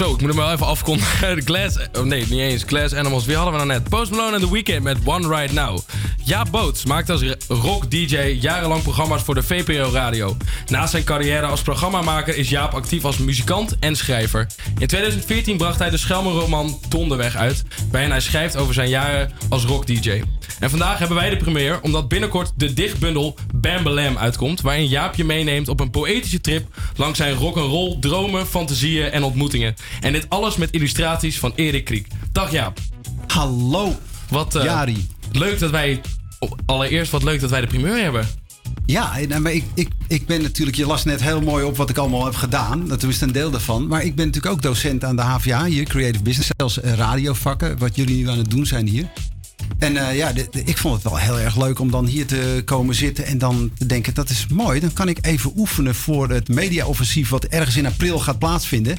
zo, ik moet hem wel even afkondigen. Glass... Oh nee, niet eens. Glass Animals. Wie hadden we nou net? Post Malone en The Weeknd met One Right Now. Jaap Boots maakt als rock-dj jarenlang programma's voor de VPRO-radio. Naast zijn carrière als programmamaker is Jaap actief als muzikant en schrijver. In 2014 bracht hij de Schelmenroman Donderweg uit... waarin hij schrijft over zijn jaren als rock-dj. En vandaag hebben wij de première omdat binnenkort de dichtbundel Bambalam uitkomt... waarin Jaap je meeneemt op een poëtische trip... langs zijn rock'n'roll dromen, fantasieën en ontmoetingen. En dit alles met illustraties van Erik Kriek. Dag Jaap. Hallo. Wat eh, Jari. leuk dat wij... oh, Allereerst wat leuk dat wij de primeur hebben. Ja, en, maar ik, ik, ik ben natuurlijk, je las net heel mooi op wat ik allemaal heb gedaan. Dat is een deel daarvan. Maar ik ben natuurlijk ook docent aan de HVA hier, Creative Business, zelfs eh, radiovakken, wat jullie nu aan het doen zijn hier. En eh, ja, de- de- ik vond het wel heel erg leuk om dan hier te komen zitten en dan te denken, dat is mooi. Dan kan ik even oefenen voor het mediaoffensief wat ergens in april gaat plaatsvinden.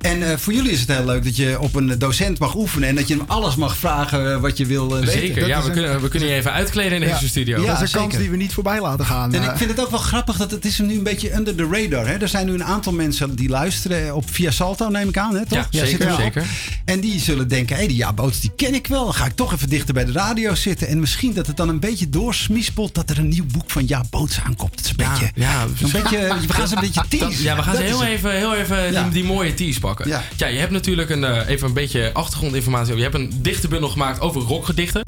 En eh, voor jullie is het heel leuk dat je op een docent mag oefenen en dat je hem alles mag vragen eh, wat je wil weten. Zeker, Dat ja, we een- kunnen, we kunnen je even uitkleden in deze studio. Ja, dat is een kans die we niet voorbij laten gaan. En ik vind het ook wel grappig dat het is nu een beetje under the radar. Hè? Er zijn nu een aantal mensen die luisteren op via Salto, neem ik aan. Hè, toch? Ja, zeker, zeker. En die zullen denken, hé, die Jaboots, die ken ik wel. Dan ga ik toch even dichter bij de radio zitten. En misschien dat het dan een beetje doorsmispelt dat er een nieuw boek van Jaboots aankomt. Het is een beetje... Ja, een beetje we gaan ze een beetje teasen. Ja, we gaan ze Dat heel even, heel even die, die mooie tease pakken. Ja. Ja. je hebt natuurlijk een, eh, even een beetje achtergrondinformatie. Je hebt een dichtenbundel gemaakt over rockgedichten.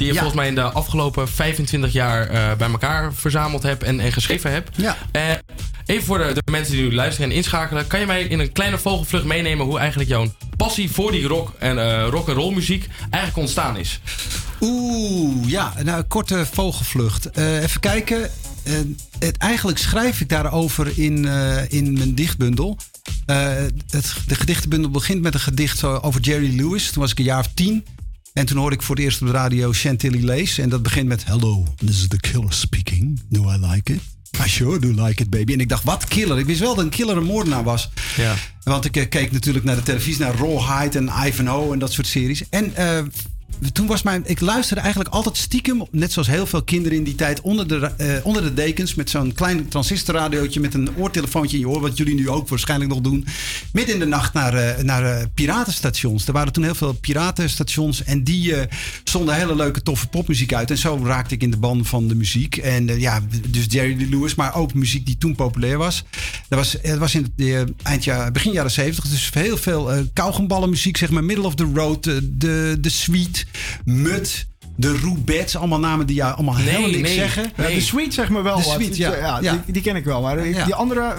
Die je Ja. volgens mij in de afgelopen 25 jaar eh, bij elkaar verzameld hebt en, en geschreven hebt. Ja. Eh, even voor de, de mensen die nu luisteren en inschakelen. Kan je mij in een kleine vogelvlucht meenemen hoe eigenlijk jouw passie voor die rock en eh, rock en roll muziek eigenlijk ontstaan is? Oeh, ja, nou, een korte vogelvlucht. Even kijken. Het, eigenlijk schrijf ik daarover in, in mijn dichtbundel. Het, de gedichtenbundel begint met een gedicht over Jerry Lewis. Toen was ik een jaar of tien. En toen hoorde ik voor het eerst op de radio Chantilly Lace. En dat begint met... Hello, this is the killer speaking. Do I like it? I sure do like it, baby. En ik dacht, wat killer? Ik wist wel dat een killer een moordenaar was. Ja. Want ik eh, keek natuurlijk naar de televisie, naar Rawhide en Ivanhoe en dat soort series. En eh, toen was mijn. Ik luisterde eigenlijk altijd stiekem, net zoals heel veel kinderen in die tijd, onder de, eh, onder de dekens. Met zo'n klein transistorradiootje met een oortelefoontje in je oor. Wat jullie nu ook waarschijnlijk nog doen. Midden in de nacht naar, eh, naar eh, piratenstations. Er waren toen heel veel piratenstations. En die zonden hele leuke, toffe popmuziek uit. En zo raakte ik in de ban van de muziek. En ja, dus Jerry Lewis, maar ook muziek die toen populair was. Dat was, het was in het eindjaar, begin jaren 70. Dus heel veel eh kauwgomballenmuziek, zeg maar. Middle of the road, de, de Sweet, Mut. De Roubettes, allemaal namen die jou allemaal helemaal niks zeggen. Ja, de Sweet zeg me wel De wat. Sweet, ja. Die, die ken ik wel. Maar Ja. die andere...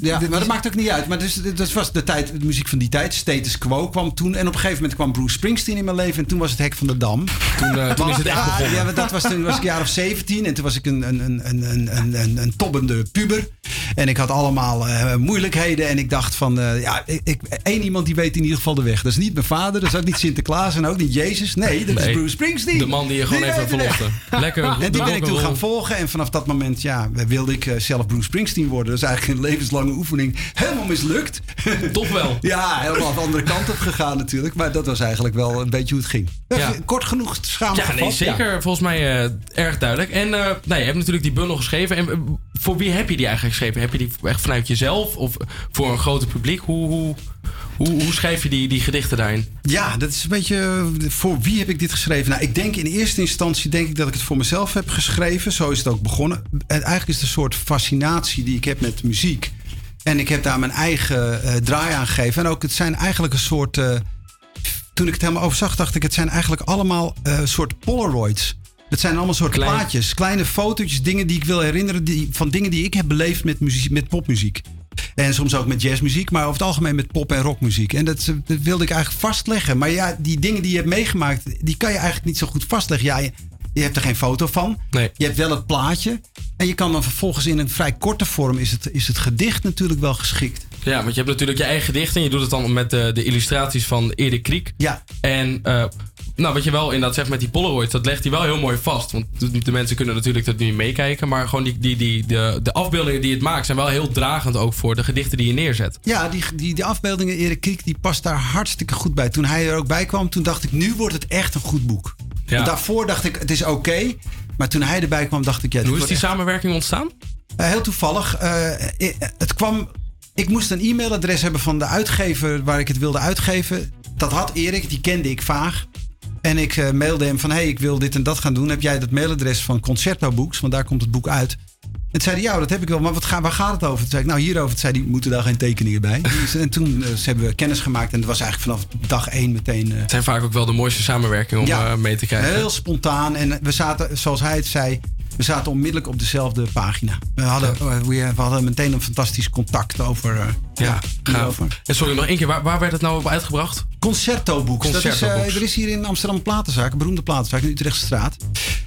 Ja, maar dat maakt ook niet uit. Maar dus, dat was de, tijd, de muziek van die tijd. Status Quo kwam toen. En op een gegeven moment kwam Bruce Springsteen in mijn leven. En toen was het Hek van de Dam. Toen, eh, toen is het echt ja, begonnen. Ja, dat was toen was ik jaar of 17. En toen was ik een, een, een, een, een, een, een, tobbende puber. En ik had allemaal eh, moeilijkheden. En ik dacht van... eh, ja, ik, één iemand die weet in ieder geval de weg. Dat is niet mijn vader. Dat is ook niet Sinterklaas. En ook niet Jezus. Nee, dat is. Bruce Springsteen. De man die je gewoon Die even verlofte. Lekker En die ben ik toen gaan volgen. En vanaf dat moment ja, wilde ik zelf Bruce Springsteen worden. Dat is eigenlijk een oefening. Helemaal mislukt. Toch wel? Ja, helemaal de andere kant op gegaan natuurlijk. Maar dat was eigenlijk wel een beetje hoe het ging. Ja. Kort genoeg Ja, samengevat. nee, zeker. Volgens mij eh, erg duidelijk. En eh nou, je hebt natuurlijk die bundel geschreven. En eh, voor wie heb je die eigenlijk geschreven? Heb je die echt vanuit jezelf of voor een groter publiek? Hoe, hoe, hoe, hoe schrijf je die, die gedichten daarin? Ja, dat is een beetje. Voor wie heb ik dit geschreven? Nou, ik denk in eerste instantie denk ik dat ik het voor mezelf heb geschreven. Zo is het ook begonnen. En eigenlijk is het een soort fascinatie die ik heb met muziek. En ik heb daar mijn eigen eh, draai aan gegeven. En ook het zijn eigenlijk een soort. eh, toen ik het helemaal overzag, dacht ik, het zijn eigenlijk allemaal eh soort Polaroids. Het zijn allemaal soort Klein- plaatjes, kleine fotootjes, dingen die ik wil herinneren die, van dingen die ik heb beleefd met, muziek, met popmuziek. En soms ook met jazzmuziek, maar over het algemeen met pop- en rockmuziek. En dat, dat wilde ik eigenlijk vastleggen. Maar ja, die dingen die je hebt meegemaakt, die kan je eigenlijk niet zo goed vastleggen. Ja, je, hebt er geen foto van. Nee. Je hebt wel het plaatje. En je kan dan vervolgens in een vrij korte vorm, is het, is het gedicht natuurlijk wel geschikt. Ja, want je hebt natuurlijk je eigen gedichten. En je doet het dan met de, de illustraties van Erik Kriek. Ja. En eh, nou, wat je wel inderdaad zegt met die Polaroids, dat legt hij wel heel mooi vast. Want de, mensen kunnen natuurlijk dat niet meekijken. Maar gewoon die, die, die, de, de afbeeldingen die het maakt zijn wel heel dragend ook voor de gedichten die je neerzet. Ja, die, die, die afbeeldingen, Erik Kriek, die past daar hartstikke goed bij. Toen hij er ook bij kwam, toen dacht ik, nu wordt het echt een goed boek. Ja. Daarvoor dacht ik, het is oké. maar toen hij erbij kwam, dacht ik, ja, Hoe is die echt- samenwerking ontstaan? Eh, heel toevallig. eh, eh, het kwam Ik moest een e-mailadres hebben van de uitgever waar ik het wilde uitgeven. Dat had Erik, die kende ik vaag. En ik eh, mailde hem van, hey, ik wil dit en dat gaan doen. Heb jij dat mailadres van Concerto Books? Want daar komt het boek uit. En zei hij, ja, dat heb ik wel. Maar wat ga, waar gaat het over? Toen zei ik, nou, hierover. Toen zei hij, moeten daar geen tekeningen bij? Dus, en toen eh, ze hebben we kennis gemaakt. En het was eigenlijk vanaf dag één meteen... eh, Het zijn vaak ook wel de mooiste samenwerkingen om Ja. mee te krijgen. Heel spontaan. En we zaten, zoals hij het zei, we zaten onmiddellijk op dezelfde pagina. We hadden, we, we hadden meteen een fantastisch contact over. Eh, Ja, hierover. En sorry, nog één keer. Waar, waar werd het nou op uitgebracht? Concerto Books. Dat is, Concerto eh, er is hier in Amsterdam platenzaak, een beroemde platenzaak in Utrechtstraat.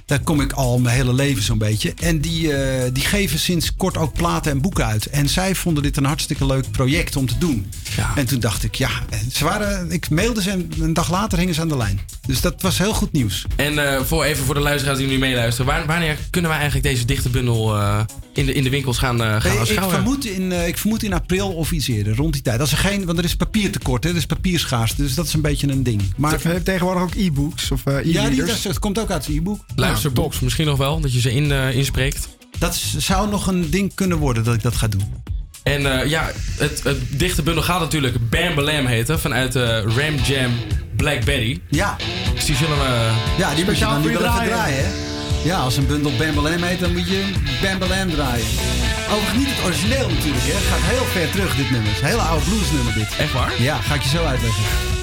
Daar kom ik al mijn hele leven zo'n beetje. En die, eh, die geven sinds kort ook platen en boeken uit. En zij vonden dit een hartstikke leuk project om te doen. En toen dacht ik, ja, ze waren, ik mailde ze en een dag later hingen ze aan de lijn. Dus dat was heel goed nieuws. En eh, voor, even voor de luisteraars die nu meeluisteren. Wanneer kunnen we eigenlijk deze dichte bundel eh, in, de, in de winkels gaan, eh, gaan Nee, ik, vermoed in, eh, ik vermoed in april of iets rond die tijd. Als er geen, want er is papiertekort, hè, er is papierschaarste. Dus dat is een beetje een ding. Maar Je hebt tegenwoordig ook e-books of eh ja, die, dat, komt ook uit het e-book. Luisterbox misschien nog wel, dat je ze in, eh, inspreekt. Dat zou nog een ding kunnen worden dat ik dat ga doen. En eh, ja, het, het dichte bundel gaat natuurlijk Bam Balam heten. Vanuit eh Ram Jam Black Betty. Ja. Dus die zullen we... Ja, die je dan nu wel even draaien, hè? Ja, als een bundel Bambalam heet, dan moet je Bambalam draaien. Overigens niet het origineel natuurlijk, hè. Het gaat heel ver terug, dit nummer. Hele oude bluesnummer, dit. Echt waar? Ja, ga ik je zo uitleggen.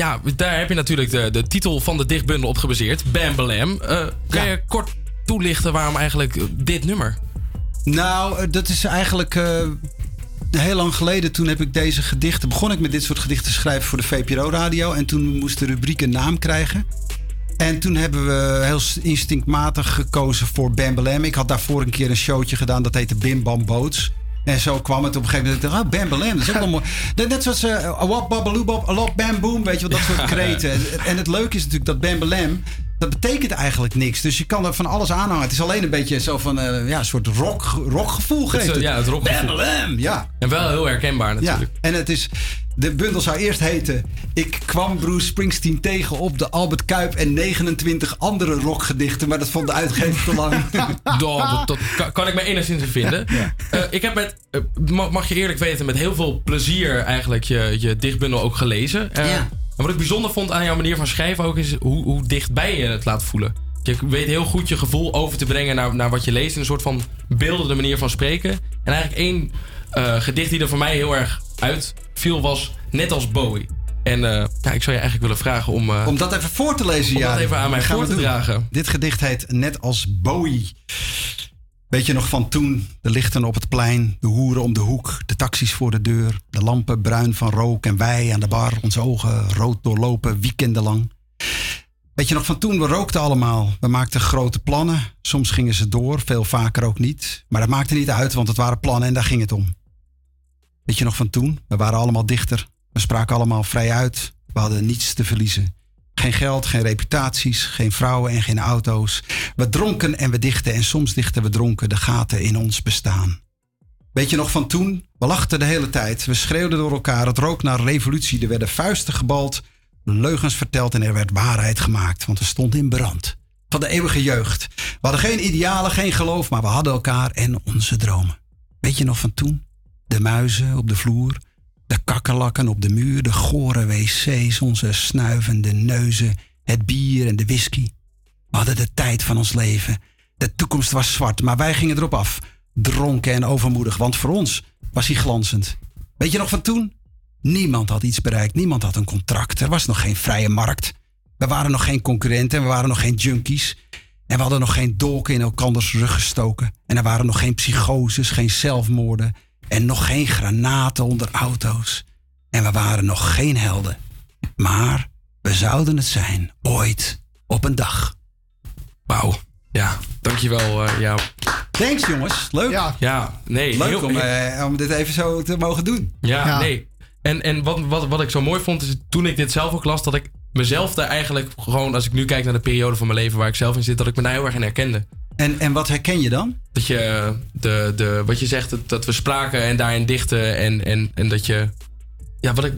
Ja, daar heb je natuurlijk de, de titel van de dichtbundel op gebaseerd. Bam. Eh, kan je kort toelichten waarom eigenlijk eh, dit nummer? Nou, eh, dat is eigenlijk heel lang geleden. Toen heb ik deze gedichten. Begon ik met dit soort gedichten te schrijven voor de VPRO-radio. En toen moest de rubriek een naam krijgen. En toen hebben we heel instinctmatig gekozen voor Bam. Ik had daarvoor een keer een showtje gedaan. Dat heette Bim Bam Boots. En zo kwam het op een gegeven moment. Ah, Bam Balam, dat is ook wel mooi. Net zoals uh, Wap Babaloo Bab, a lot Bam Boom. Weet je wel, dat soort kreten. En, en het leuke is natuurlijk dat Bam Balam... Dat betekent eigenlijk niks. Dus je kan er van alles aanhangen. Het is alleen een beetje zo van eh, ja, een soort rock, rockgevoel Het, geeft eh, ja, het rockgevoel. Bam ja. En wel heel herkenbaar natuurlijk. Ja, en het is. De bundel zou eerst heten. Ik kwam Bruce Springsteen tegen op de Albert Kuip en 29 andere rockgedichten. Maar dat vond de uitgever te lang. Doh, dat, dat kan, kan ik me enigszins in vinden. Eh, ik heb met, eh, mag, mag je eerlijk weten, met heel veel plezier eigenlijk je, je dichtbundel ook gelezen. Eh, En wat ik bijzonder vond aan jouw manier van schrijven ook is hoe, hoe dichtbij je het laat voelen. Je weet heel goed je gevoel over te brengen naar, naar wat je leest. In een soort van beeldende manier van spreken. En eigenlijk één eh, gedicht die er voor mij heel erg uitviel was net als Bowie. En eh, ja, ik zou je eigenlijk willen vragen om... eh, Om dat even voor te lezen, om ja. dat even aan mij voor te dragen. Dit gedicht heet Net als Bowie. Weet je nog van toen? De lichten op het plein, de hoeren om de hoek, de taxis voor de deur, de lampen bruin van rook en wij aan de bar, onze ogen rood doorlopen weekendenlang. Weet je nog van toen? We rookten allemaal. We maakten grote plannen. Soms gingen ze door, veel vaker ook niet. Maar dat maakte niet uit, want het waren plannen en daar ging het om. Weet je nog van toen? We waren allemaal dichter. We spraken allemaal vrij uit. We hadden niets te verliezen. Geen geld, geen reputaties, geen vrouwen en geen auto's. We dronken en we dichten en soms dichten we dronken de gaten in ons bestaan. Weet je nog van toen? We lachten de hele tijd. We schreeuwden door elkaar. Het rook naar revolutie. Er werden vuisten gebald, leugens verteld en er werd waarheid gemaakt. Want we stonden in brand. Van de eeuwige jeugd. We hadden geen idealen, geen geloof, maar we hadden elkaar en onze dromen. Weet je nog van toen? De muizen op de vloer, de kakkerlakken op de muur, de gore wc's, onze snuivende neuzen, het bier en de whisky. We hadden de tijd van ons leven. De toekomst was zwart, maar wij gingen erop af. Dronken en overmoedig, want voor ons was hij glanzend. Weet je nog van toen? Niemand had iets bereikt, niemand had een contract. Er was nog geen vrije markt. We waren nog geen concurrenten en we waren nog geen junkies. En we hadden nog geen dolken in elkanders rug gestoken. En er waren nog geen psychoses, geen zelfmoorden. En nog geen granaten onder auto's. En we waren nog geen helden. Maar we zouden het zijn, ooit, op een dag. Wauw. Ja, dankjewel. eh ja. Thanks jongens, leuk. Ja, ja nee. Leuk heel- om, eh, om dit even zo te mogen doen. Ja, nee. En, en wat, wat, wat ik zo mooi vond, is toen ik dit zelf ook las, dat ik mezelf daar eigenlijk gewoon, als ik nu kijk naar de periode van mijn leven waar ik zelf in zit, dat ik me daar heel erg in herkende. En, en wat herken je dan? Dat je, de, de, wat je zegt, dat, dat we spraken en daarin dichten en, en, en dat je, ja, wat ik,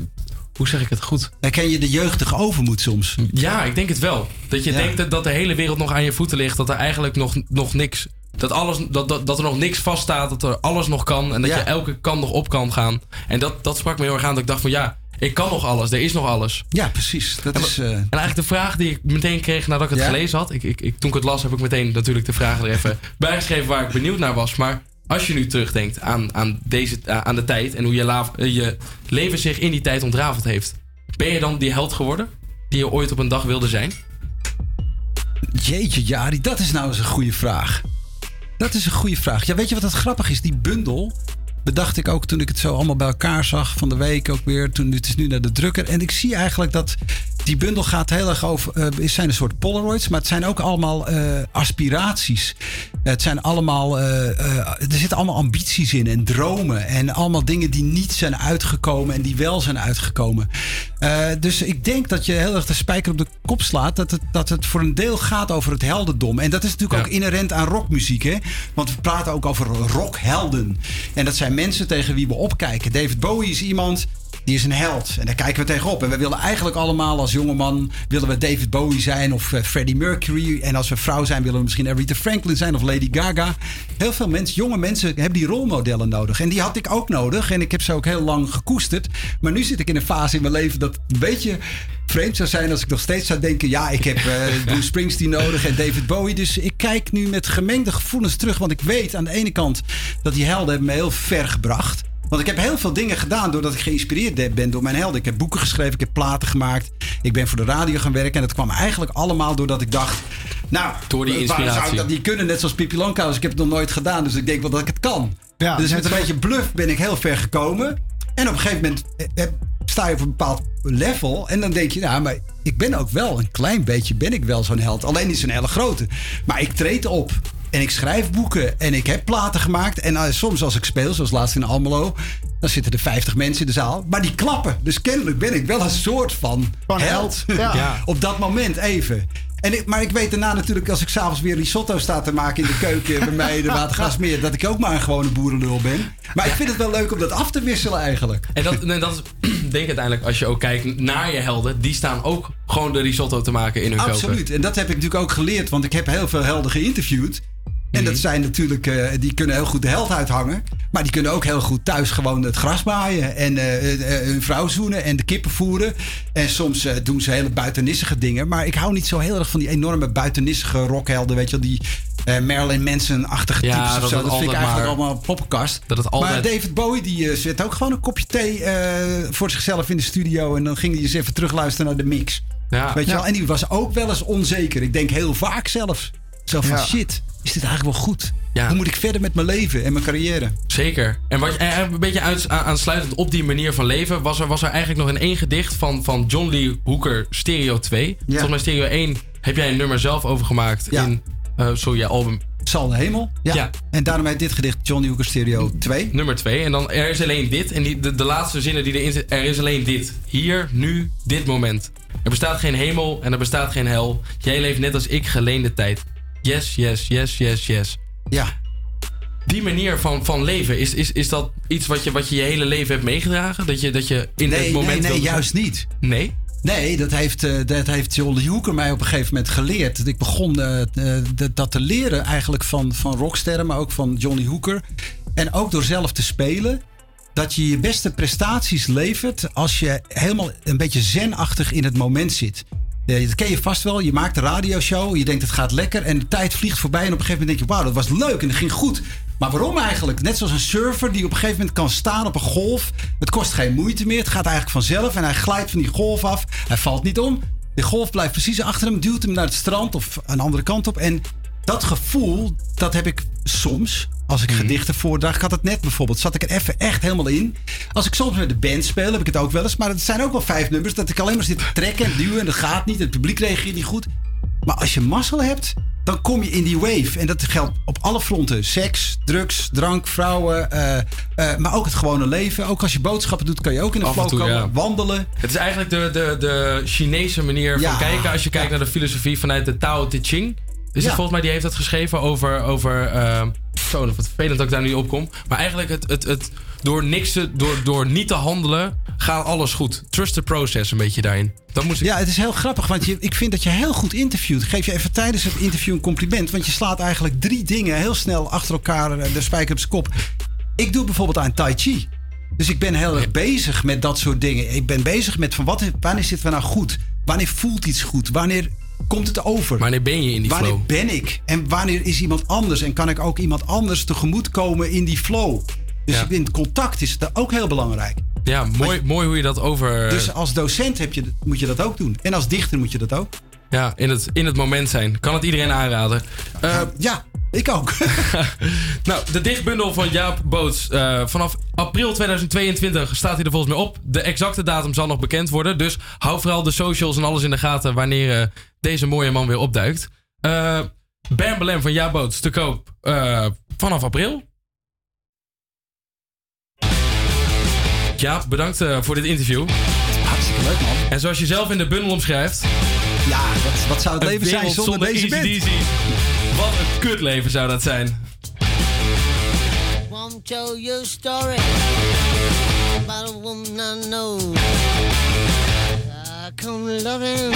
hoe zeg ik het goed? Herken je de jeugdige overmoed soms? Ja, ik denk het wel. Dat je Ja. denkt dat, dat de hele wereld nog aan je voeten ligt, dat er eigenlijk nog, nog niks, dat, alles, dat, dat, dat er nog niks vaststaat, dat er alles nog kan en dat Ja. je elke kant nog op kan gaan. En dat, dat sprak me heel erg aan, dat ik dacht van ja, ik kan nog alles, er is nog alles. Ja, precies. Dat is, eh, En eigenlijk de vraag die ik meteen kreeg nadat ik het Ja? gelezen had. Ik, ik, ik, toen ik het las heb ik meteen natuurlijk de vragen er even bijgeschreven waar ik benieuwd naar was. Maar als je nu terugdenkt aan, aan, deze, aan de tijd en hoe je, la- je leven zich in die tijd ontrafeld heeft. Ben je dan die held geworden die je ooit op een dag wilde zijn? Jeetje, Jari, dat is nou eens een goede vraag. Dat is een goede vraag. Ja, weet je wat het grappig is? Die bundel bedacht ik ook toen ik het zo allemaal bij elkaar zag. Van de week ook weer. Toen, het is nu naar de drukker. En ik zie eigenlijk dat die bundel gaat heel erg over... eh, het zijn een soort polaroids, maar het zijn ook allemaal eh, aspiraties. Het zijn allemaal... eh, er zitten allemaal ambities in en dromen. En allemaal dingen die niet zijn uitgekomen en die wel zijn uitgekomen. Dus ik denk dat je heel erg de spijker op de kop slaat. Dat het, dat het voor een deel gaat over het heldendom. En dat is natuurlijk ook inherent aan rockmuziek. Hè? Want we praten ook over rockhelden. En dat zijn mensen tegen wie we opkijken. David Bowie is iemand... Die is een held. En daar kijken we tegenop. En we willen eigenlijk allemaal als jongeman... willen we David Bowie zijn of eh, Freddie Mercury. En als we vrouw zijn willen we misschien Aretha Franklin zijn of Lady Gaga. Heel veel mensen, jonge mensen hebben die rolmodellen nodig. En die had ik ook nodig. En ik heb ze ook heel lang gekoesterd. Maar nu zit ik in een fase in mijn leven dat een beetje vreemd zou zijn... als ik nog steeds zou denken... ja, ik heb eh, Bruce Springsteen nodig en David Bowie. Dus ik kijk nu met gemengde gevoelens terug. Want ik weet aan de ene kant dat die helden hebben me heel ver gebracht... Want ik heb heel veel dingen gedaan doordat ik geïnspireerd ben door mijn helden. Ik heb boeken geschreven, ik heb platen gemaakt. Ik ben voor de radio gaan werken. En dat kwam eigenlijk allemaal doordat ik dacht... Nou, Door die waarom zou inspiratie. ik dat niet kunnen? Net zoals Pippi Langkous. Ik heb het nog nooit gedaan, dus ik denk wel dat ik het kan. Ja, dus met een beetje bluff ben ik heel ver gekomen. En op een gegeven moment eh, eh, sta je op een bepaald level. En dan denk je, nou, maar ik ben ook wel een klein beetje ben ik wel zo'n held. Alleen niet zo'n hele grote. Maar ik treed op. En ik schrijf boeken. En ik heb platen gemaakt. En eh, soms als ik speel, zoals laatst in Almelo. Dan zitten er 50 mensen in de zaal. Maar die klappen. Dus kennelijk ben ik wel een soort van, Van held. held, ja. Ja. Op dat moment even. En ik, maar ik weet daarna natuurlijk, als ik s'avonds weer risotto sta te maken in de keuken bij mij in de Watergasmeer, dat ik ook maar een gewone boerenlul ben. Maar ik vind het wel leuk om dat af te wisselen eigenlijk. En dat, nee, dat is, denk ik uiteindelijk, als je ook kijkt naar je helden, die staan ook gewoon de risotto te maken in hun koken. Absoluut. En dat heb ik natuurlijk ook geleerd, want ik heb heel veel helden geïnterviewd. En dat zijn natuurlijk, eh, die kunnen heel goed de held uithangen. Maar die kunnen ook heel goed thuis gewoon het gras maaien. En eh, eh, hun vrouw zoenen en de kippen voeren. En soms eh, doen ze hele buitennissige dingen. Maar ik hou niet zo heel erg van die enorme buitennissige rockhelden. Weet je wel, die eh, Marilyn Manson-achtige Ja, types of dat zo. Dat vind ik eigenlijk maar- allemaal poppenkast. Dat het altijd- Maar David Bowie, die eh, zet ook gewoon een kopje thee eh, voor zichzelf in de studio. En dan ging hij eens even terugluisteren naar de mix. Ja. Weet je Ja. wel? En die was ook wel eens onzeker. Ik denk heel vaak zelfs. Zo van Ja. shit, is dit eigenlijk wel goed? Ja. Hoe moet ik verder met mijn leven en mijn carrière? Zeker. En wat, en een beetje uit, aan- aansluitend op die manier van leven, was er, was er eigenlijk nog in één gedicht van, van John Lee Hooker, Stereo 2. Volgens mij Stereo 1 heb jij een nummer zelf over gemaakt in eh sorry, je album. Zal de hemel? Ja. Ja. En daarom heet dit gedicht Johnny Hooker Stereo 2. Nummer 2. En dan er is alleen dit. En die, de, de laatste zinnen die erin zitten. Er is alleen dit. Hier, nu, dit moment. Er bestaat geen hemel en er bestaat geen hel. Jij leeft net als ik geleende tijd. Yes, yes, yes, yes, yes. Ja. Die manier van, van leven, is, is, is dat iets wat je, wat je je hele leven hebt meegedragen? Dat je, dat je in Nee, het moment nee, nee, juist niet. Nee? Nee, dat heeft, eh, dat heeft Hooker mij op een gegeven moment geleerd. Ik begon eh, eh, dat- te leren eigenlijk van, van rocksterren, maar ook van John Lee Hooker. En ook door zelf te spelen. Dat je je beste prestaties levert als je helemaal een beetje zenachtig in het moment zit. Dat ken je vast wel. Je maakt een radioshow. Je denkt het gaat lekker. En de tijd vliegt voorbij. En op een gegeven moment denk je: wauw, dat was leuk. En dat ging goed. Maar waarom eigenlijk? Net zoals een surfer die op een gegeven moment kan staan op een golf. Het kost geen moeite meer. Het gaat eigenlijk vanzelf. En hij glijdt van die golf af. Hij valt niet om. De golf blijft precies achter hem. Duwt hem naar het strand of een andere kant op. En dat gevoel, dat heb ik soms. Als ik gedichten voordraag, ik had het net bijvoorbeeld, zat ik er even echt helemaal in. Als ik soms met de band speel, heb ik het ook wel eens. Maar het zijn ook wel vijf nummers dat ik alleen maar zit te trekken en duwen en dat gaat niet. Het publiek reageert niet goed. Maar als je mazzel hebt, dan kom je in die wave. En dat geldt op alle fronten. Seks, drugs, drank, vrouwen. eh, eh, maar ook het gewone leven. Ook als je boodschappen doet, kan je ook in de flow toe, komen. ja. Wandelen. Het is eigenlijk de, de, de Chinese manier Ja. van kijken. Als je kijkt naar de filosofie vanuit de Tao Te Ching. Ja. volgens mij, die heeft dat geschreven over... over eh, zo, wat vervelend dat ik daar nu op kom. Maar eigenlijk het, het, het, door, niks te, door, door niet te handelen gaat alles goed. Trust the process een beetje daarin. Dat moest ik... Ja, het is heel grappig, want je, ik vind dat je heel goed interviewt. Ik geef je even tijdens het interview een compliment, want je slaat eigenlijk drie dingen heel snel achter elkaar eh, de spijker op zijn kop. Ik doe bijvoorbeeld aan Tai Chi. Dus ik ben heel erg bezig met dat soort dingen. Ik ben bezig met van wat, wanneer zitten we nou goed? Wanneer voelt iets goed? Wanneer komt het over? Wanneer ben je in die wanneer flow? ben ik? En wanneer is iemand anders? En kan ik ook iemand anders tegemoet komen in die flow? Dus Ja. ik vind contact is daar ook heel belangrijk. Ja, mooi, mooi hoe je dat over... Dus als docent heb je, moet je dat ook doen. En als dichter moet je dat ook. Ja, in het, in het moment zijn. Kan het iedereen aanraden. Eh, ja, ik ook. nou, de dichtbundel van Jaap Boots. eh, vanaf april 2022 staat hij er volgens mij op. De exacte datum zal nog bekend worden. Dus hou vooral de socials en alles in de gaten wanneer eh, deze mooie man weer opduikt. Eh Bam van Jaap Boots te koop vanaf april. Jaap, bedankt voor dit interview. Hartstikke leuk, man. En zoals je zelf in de bundel omschrijft... Ja, wat, wat zou het leven zijn zonder, deze band? Wat een kutleven zou dat zijn. Won't tell you story about a woman I know. I come loving,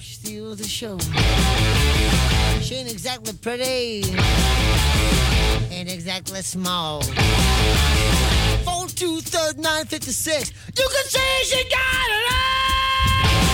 steal the show. She ain't exactly pretty, ain't exactly small. Four two third nine fifty six. You can say she got it all.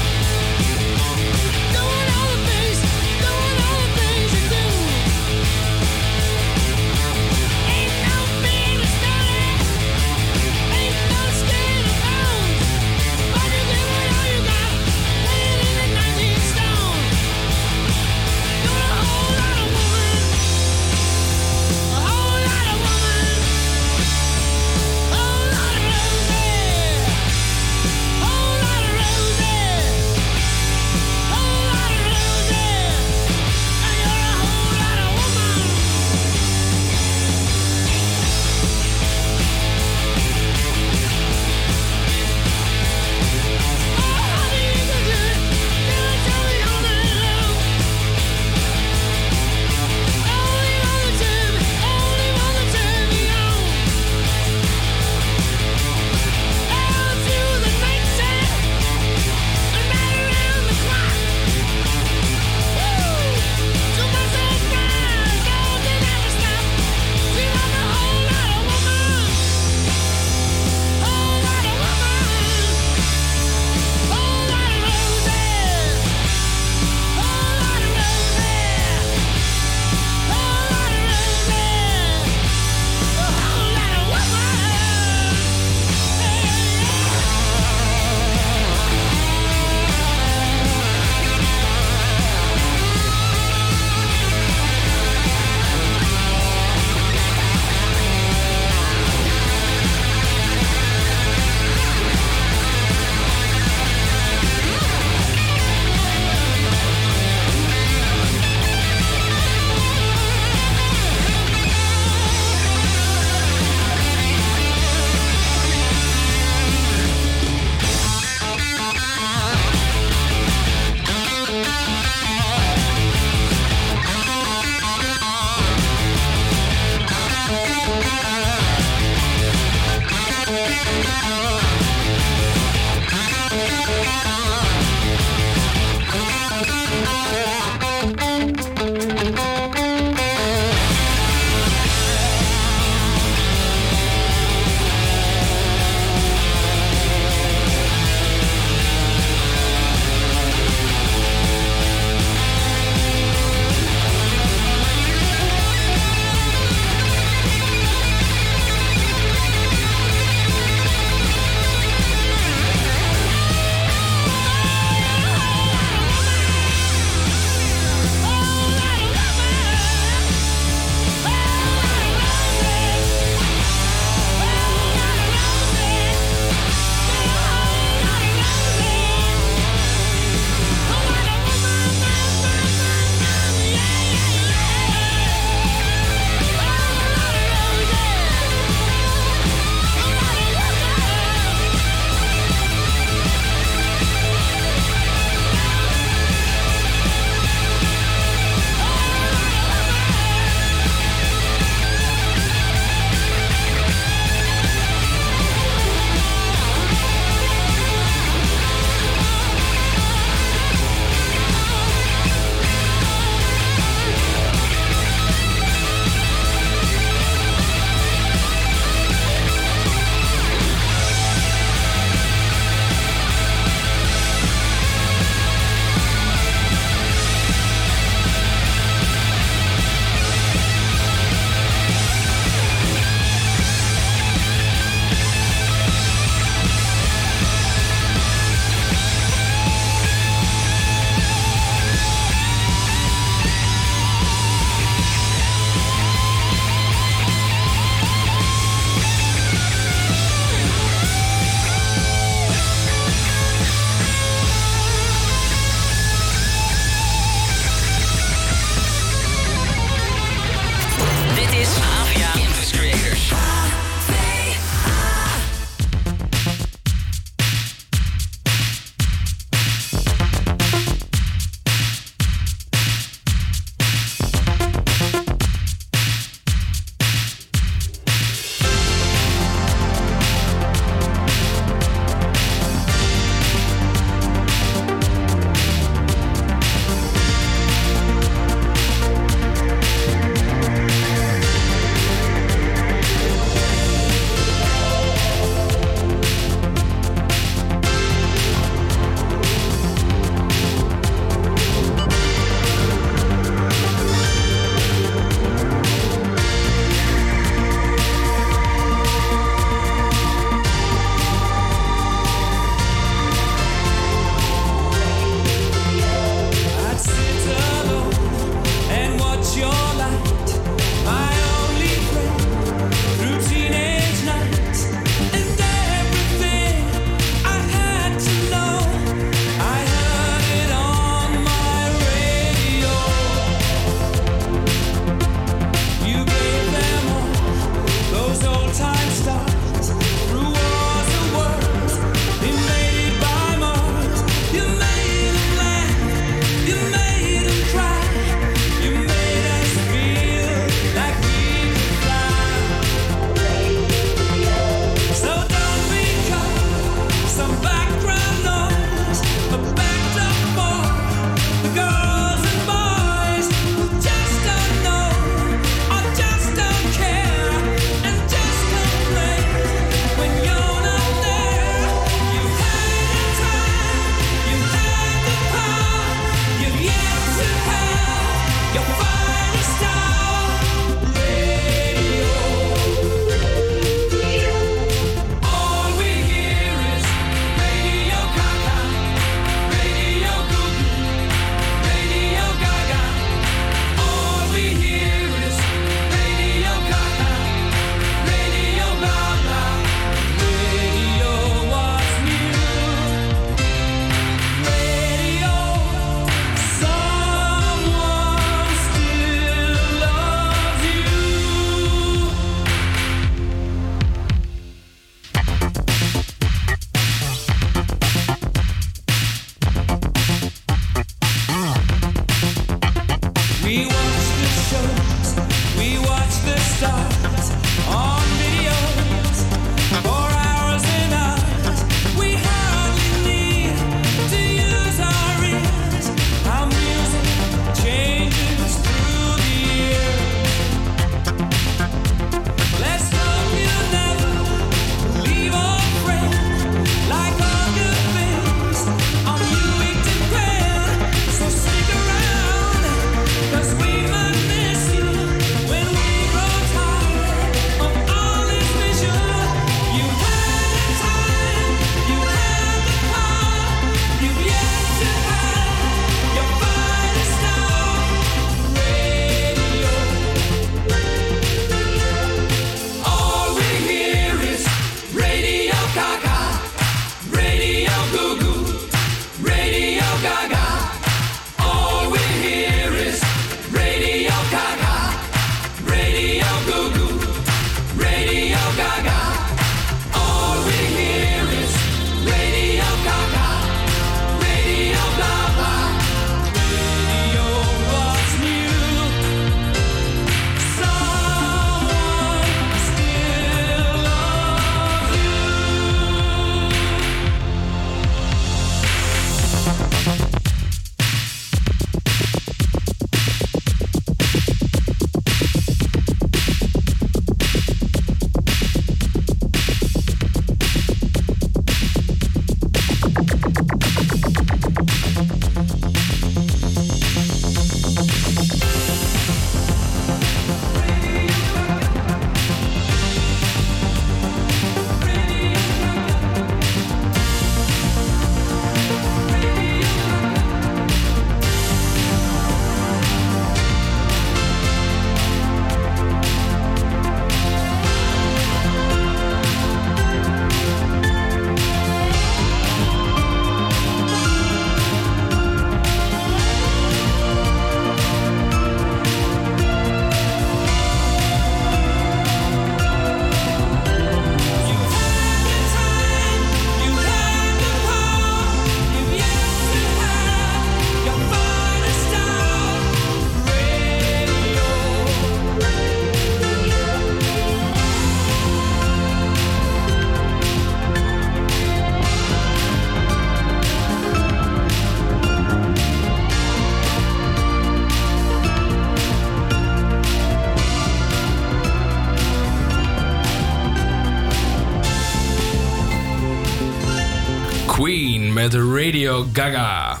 Gaga.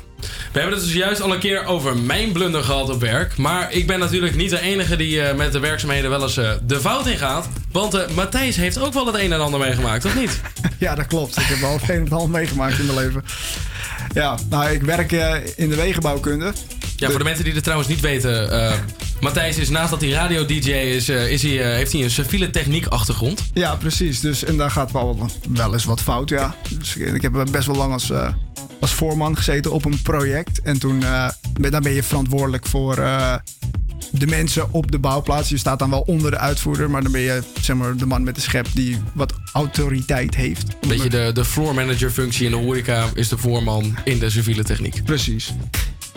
We hebben het dus juist al een keer over mijn blunder gehad op werk. Maar ik ben natuurlijk niet de enige die eh, met de werkzaamheden wel eens eh, de fout in gaat. Want eh, Matthijs heeft ook wel het een en ander meegemaakt, of niet? Ja, dat klopt. Ik heb wel het een en ander meegemaakt in mijn leven. Ja, nou, ik werk in de wegenbouwkunde. Ja, voor de mensen die het trouwens niet weten. eh, Matthijs is naast dat hij radio-dj is, is hij, heeft hij een civiele techniek achtergrond. Ja, precies. Dus, en daar gaat wel, wel eens wat fout, ja. Dus ik- ik heb best wel lang als, als voorman gezeten op een project. En toen eh, ben, dan ben je verantwoordelijk voor eh, de mensen op de bouwplaats. Je staat dan wel onder de uitvoerder, maar dan ben je zeg maar, de man met de schep die wat autoriteit heeft. Beetje de, de floor manager functie in de horeca is de voorman in de civiele techniek. Precies.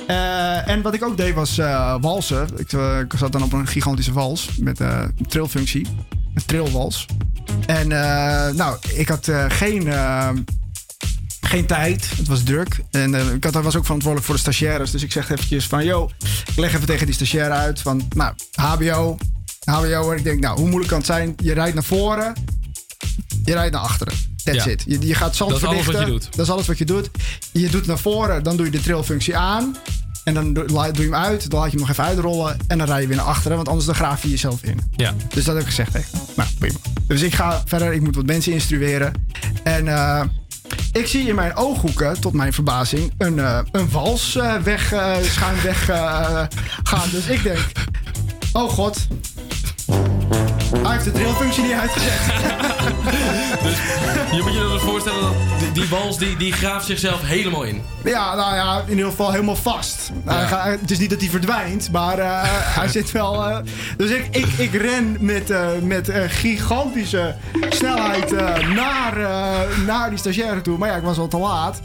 Eh, en wat ik ook deed was eh, walsen. Ik, ik zat dan op een gigantische wals met een trilfunctie. Een trilwals. En nou, ik had geen, geen tijd. Het was druk. En eh, ik had, was ook verantwoordelijk voor de stagiaires. Dus ik zeg eventjes van, yo, ik leg even tegen die stagiaire uit van, nou, HBO, HBO. Ik denk, nou, hoe moeilijk kan het zijn? Je rijdt naar voren, je rijdt naar achteren. That's Ja. it. Je, je gaat zand Dat is alles wat verdichten. je doet. Dat is alles wat je doet. Je doet naar voren, dan doe je de trillfunctie aan. En dan doe doe je hem uit, dan laat je hem nog even uitrollen. En dan rij je weer naar achteren, want anders dan graaf je jezelf in. Ja. Dus dat heb ik gezegd hem. Nou, prima. Dus ik ga verder, ik moet wat mensen instrueren. En eh, ik zie in mijn ooghoeken, tot mijn verbazing, een, eh, een wals eh, weg, eh, schuin weg gaan. Dus ik denk, oh god. Hij heeft de drillfunctie niet uitgezet. Je moet je dus voorstellen dat die, die wals die, die graaft zichzelf helemaal in. Ja, nou ja, in ieder geval helemaal vast. Nou, hij gaat- het is niet dat hij verdwijnt, maar eh, hij zit wel. eh, dus ik, ik, ik ren met, eh, met gigantische snelheid naar, naar die stagiaire toe. Maar ja, ik was al te laat.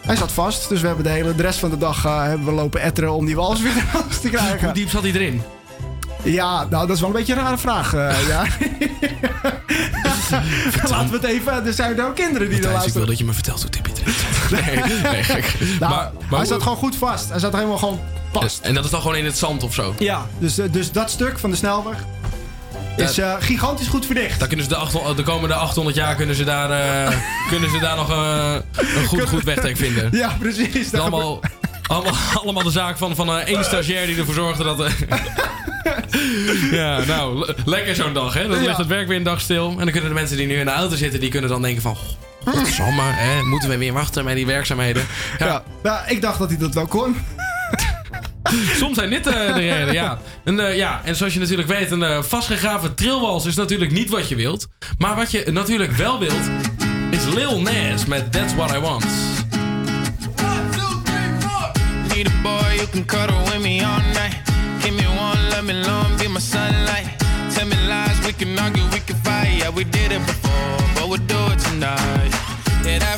Hij zat vast, dus we hebben de hele de rest van de dag hebben we lopen etteren om die wals weer eruit te krijgen. Hoe diep zat hij erin? Ja, nou, dat is wel een beetje een rare vraag. eh, ja. Laten we het even. Er zijn ook kinderen die er Thijs, ik wil dat je me vertelt hoe hij erin zat. Nee, nee, gek. Nou, maar, maar hij zat gewoon goed vast. Hij zat helemaal gewoon vast. En dat is dan gewoon in het zand of zo? Ja, dus, eh, dus dat stuk van de snelweg is eh, gigantisch goed verdicht. Daar kunnen ze de, 800 de komende 800 jaar kunnen ze daar, kunnen ze daar nog een goed, goed wegtrek vinden. Ja, precies. Allemaal, allemaal, allemaal de zaak van, van eh, één stagiair die ervoor zorgde dat... eh, ja, nou, le- lekker zo'n dag, hè? Dan Ja. ligt het werk weer een dag stil. En dan kunnen de mensen die nu in de auto zitten, die kunnen dan denken van... Godsamme, hè? Moeten we weer wachten met die werkzaamheden? Ja. Nou, ik dacht dat hij dat wel kon. Soms zijn dit eh, de reden, ja. En, ja. en zoals je natuurlijk weet, een vastgegraven trilwals is natuurlijk niet wat je wilt. Maar wat je natuurlijk wel wilt, is Lil Nas met That's What I Want. Boy you can cuddle with me all night. Give me one, let me long, be my sunlight. Tell me lies, we can argue, we can fight. Yeah, we did it before, but we'll do it tonight. Yeah, that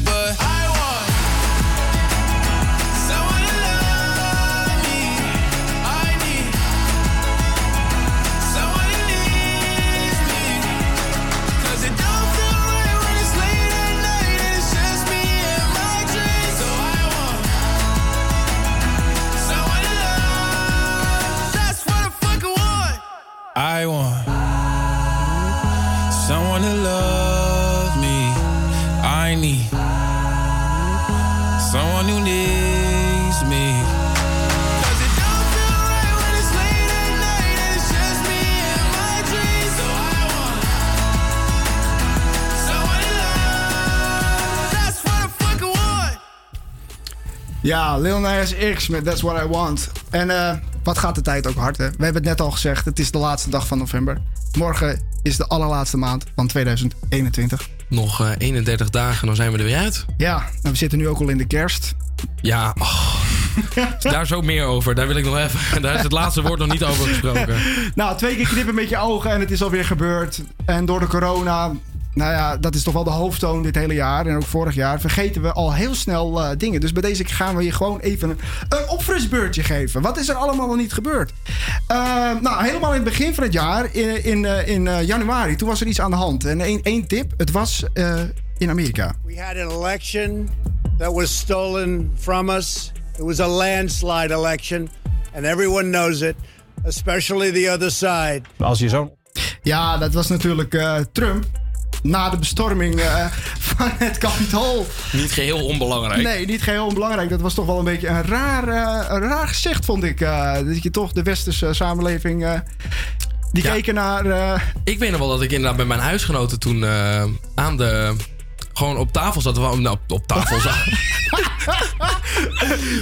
what I fucking want. Ja, Lil Nas X met That's What I Want. En eh, wat gaat de tijd ook hard? We hebben het net al gezegd, het is de laatste dag van november. Morgen is de allerlaatste maand van 2021. Nog eh, 31 dagen, dan zijn we er weer uit. Ja, en we zitten nu ook al in de kerst. Ja, oh. daar is ook meer over. Daar wil ik nog even. Daar is het laatste woord nog niet over gesproken. Nou, twee keer knippen met je ogen en het is alweer gebeurd. En door de corona nou ja, dat is toch wel de hoofdtoon dit hele jaar en ook vorig jaar. Vergeten we al heel snel eh, dingen. Dus bij deze gaan we je gewoon even een, een opfrisbeurtje geven. Wat is er allemaal nog niet gebeurd? Eh, nou, helemaal in het begin van het jaar, in, in, eh, in eh, januari, toen was er iets aan de hand. En één één tip, het was eh, in Amerika. We had an election that was stolen from us. It was a landslide election, and everyone knows it, especially the other side. Als je zo... Ja, dat was natuurlijk eh, Trump. Na de bestorming eh, van het Capitool. Niet geheel onbelangrijk. Nee, niet geheel onbelangrijk. Dat was toch wel een beetje een raar, eh, een raar gezicht, vond ik. eh, dat je toch de westerse samenleving... die keken naar... Ik weet nog wel dat ik inderdaad met mijn huisgenoten toen aan de... Gewoon op tafel zat. Nou, op, op tafel zat.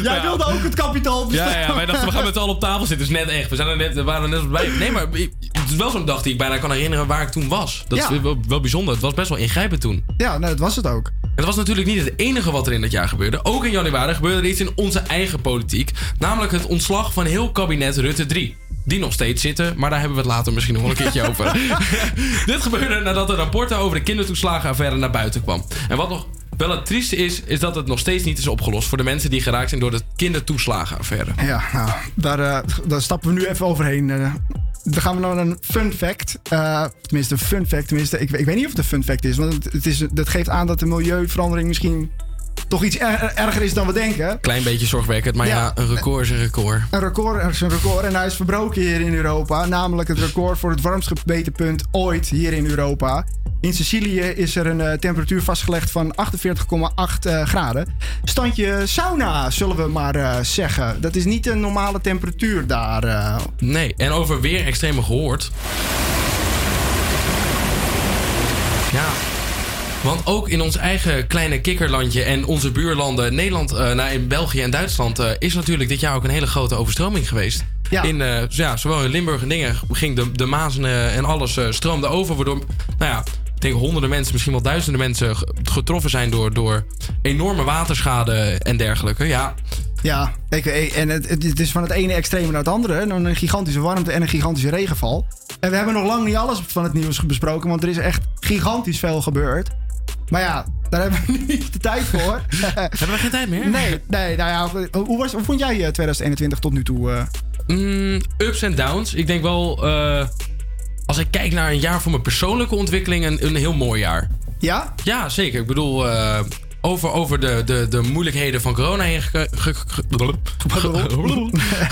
Jij wilde ook het kapitaal bestemmen. Ja, ja, wij dachten we gaan met z'n allen op tafel zitten. Dus net echt. We, zijn er net, we waren er net bij. Nee, maar het is wel zo'n dag die ik bijna kan herinneren waar ik toen was. Dat Ja. is wel, wel bijzonder. Het was best wel ingrijpend toen. Ja, nou, dat was het ook. Het was natuurlijk niet het enige wat er in dat jaar gebeurde. Ook in januari gebeurde er iets in onze eigen politiek. Namelijk het ontslag van heel kabinet Rutte 3. Die nog steeds zitten, maar daar hebben we het later misschien nog wel een keertje over. Dit gebeurde nadat de rapporten over de kindertoeslagenaffaire naar buiten kwam. En wat nog wel het trieste is, is dat het nog steeds niet is opgelost voor de mensen die geraakt zijn door de kindertoeslagenaffaire. Ja, nou, daar, eh, daar stappen we nu even overheen. Eh, dan gaan we naar een fun fact. Eh, tenminste, een fun fact. Tenminste, ik, ik weet niet of het een fun fact is. Want het, het is, dat geeft aan dat de milieuverandering misschien toch iets er- erger is dan we denken. Klein beetje zorgwekkend, maar ja, Ja. een record is een record. Een record is een record en hij is verbroken hier in Europa. Namelijk het record voor het warmst gebeten punt ooit hier in Europa. In Sicilië is er een eh, temperatuur vastgelegd van 48,8 eh, graden. Standje sauna, zullen we maar eh, zeggen. Dat is niet een normale temperatuur daar. Nee, en over weer extreme gehoord. Ja. Want ook in ons eigen kleine kikkerlandje en onze buurlanden, Nederland, nou, in België en Duitsland, eh, is natuurlijk dit jaar ook een hele grote overstroming geweest. Ja. In, eh, ja, zowel in Limburg en dingen ging de, de Maas eh, en alles stroomde over. Waardoor, nou ja, ik denk honderden mensen, misschien wel duizenden mensen ge- getroffen zijn door, door enorme waterschade en dergelijke. Ja, Ja, ik, en het, het is van het ene extreme naar het andere. Een gigantische warmte en een gigantische regenval. En we hebben nog lang niet alles van het nieuws besproken, want er is echt gigantisch veel gebeurd. Maar ja, daar hebben we niet de tijd voor. hebben we geen tijd meer? Nee, nee nou ja, hoe, was, hoe vond jij eh, 2021 tot nu toe? eh? Mm, ups en downs. Ik denk wel, eh, als ik kijk naar een jaar voor mijn persoonlijke ontwikkeling, een, een heel mooi jaar. Ja? Ja, zeker. Ik bedoel, eh, over, over de, de, de moeilijkheden van corona heen ge- ge- ge- ge-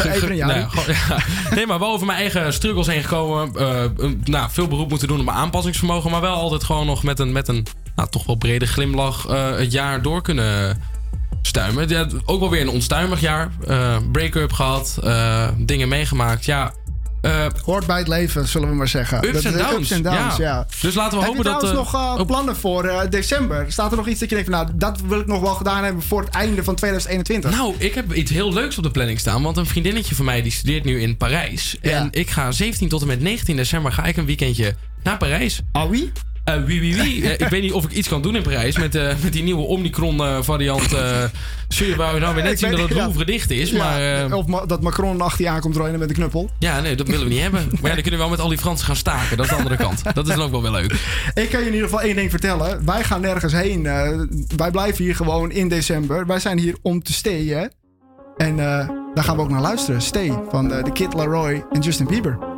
Even een jaar. Ja, gewoon- ja. Nee, maar wel over mijn eigen struggles heen gekomen. Eh, nou, veel beroep moeten doen op mijn aanpassingsvermogen. Maar wel altijd gewoon nog met een, met een nou, toch wel brede glimlach eh, het jaar door kunnen stuimen. Ja, ook wel weer een onstuimig jaar. Eh, Break-up gehad. eh, dingen meegemaakt. Ja. Hoort bij het leven, zullen we maar zeggen. Ups en downs, Ups en downs, ja. ja. Dus laten we Heb hopen je dat, trouwens eh, nog eh, plannen voor december? Staat er nog iets dat je denkt van, nou, dat wil ik nog wel gedaan hebben voor het einde van 2021? Nou, ik heb iets heel leuks op de planning staan. Want een vriendinnetje van mij die studeert nu in Parijs. En ik ga 17 tot en met 19 december ga ik een weekendje naar Parijs. Ah wie? Eh wie, wie, wie. Eh, ik weet niet of ik iets kan doen in Parijs met, eh, met die nieuwe Omicron-variant. Zul je wou nou weer net Ik zien dat het. Louvre dicht is. Ja, maar, of ma- dat Macron achter je aankomt rijden met een knuppel. ja, nee, dat willen we niet hebben. Maar ja, dan kunnen we wel met al die Fransen gaan staken. Dat is de andere kant. Dat is dan ook wel weer leuk. Ik kan je in ieder geval één ding vertellen. Wij gaan nergens heen. wij blijven hier gewoon in december. Wij zijn hier om te stayen. En daar gaan we ook naar luisteren. Stay van de Kid Laroi en Justin Bieber.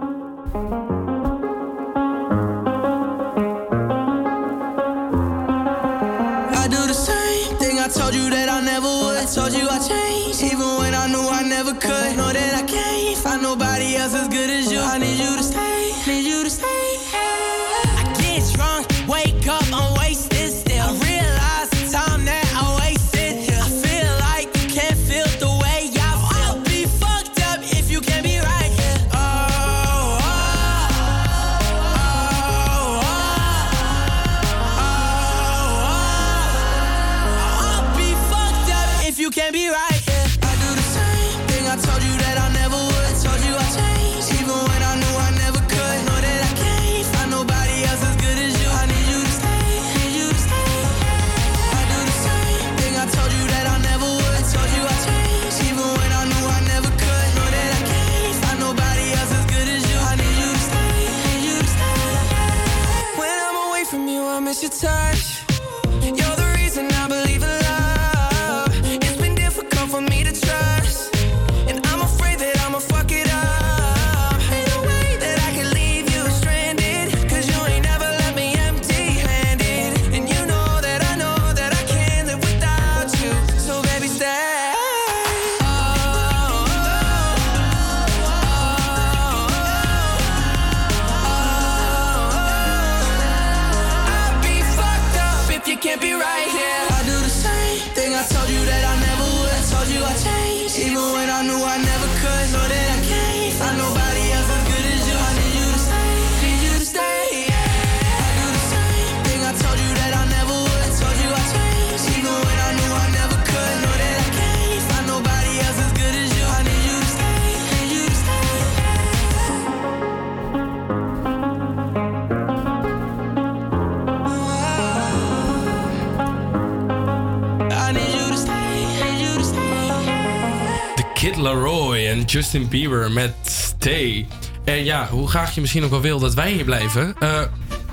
Justin Bieber met Stay. En ja, hoe graag je misschien ook wel wil dat wij hier blijven. eh,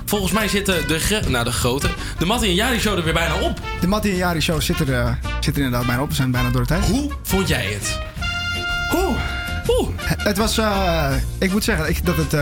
volgens mij zitten de, nou, de grote, de Mattie en Jari show er weer bijna op. De Mattie en Jari show zit er, eh, zit er inderdaad bijna op. We zijn bijna door de tijd. Hoe vond jij het? Oeh. Oeh. Het was, eh, ik moet zeggen ik, dat het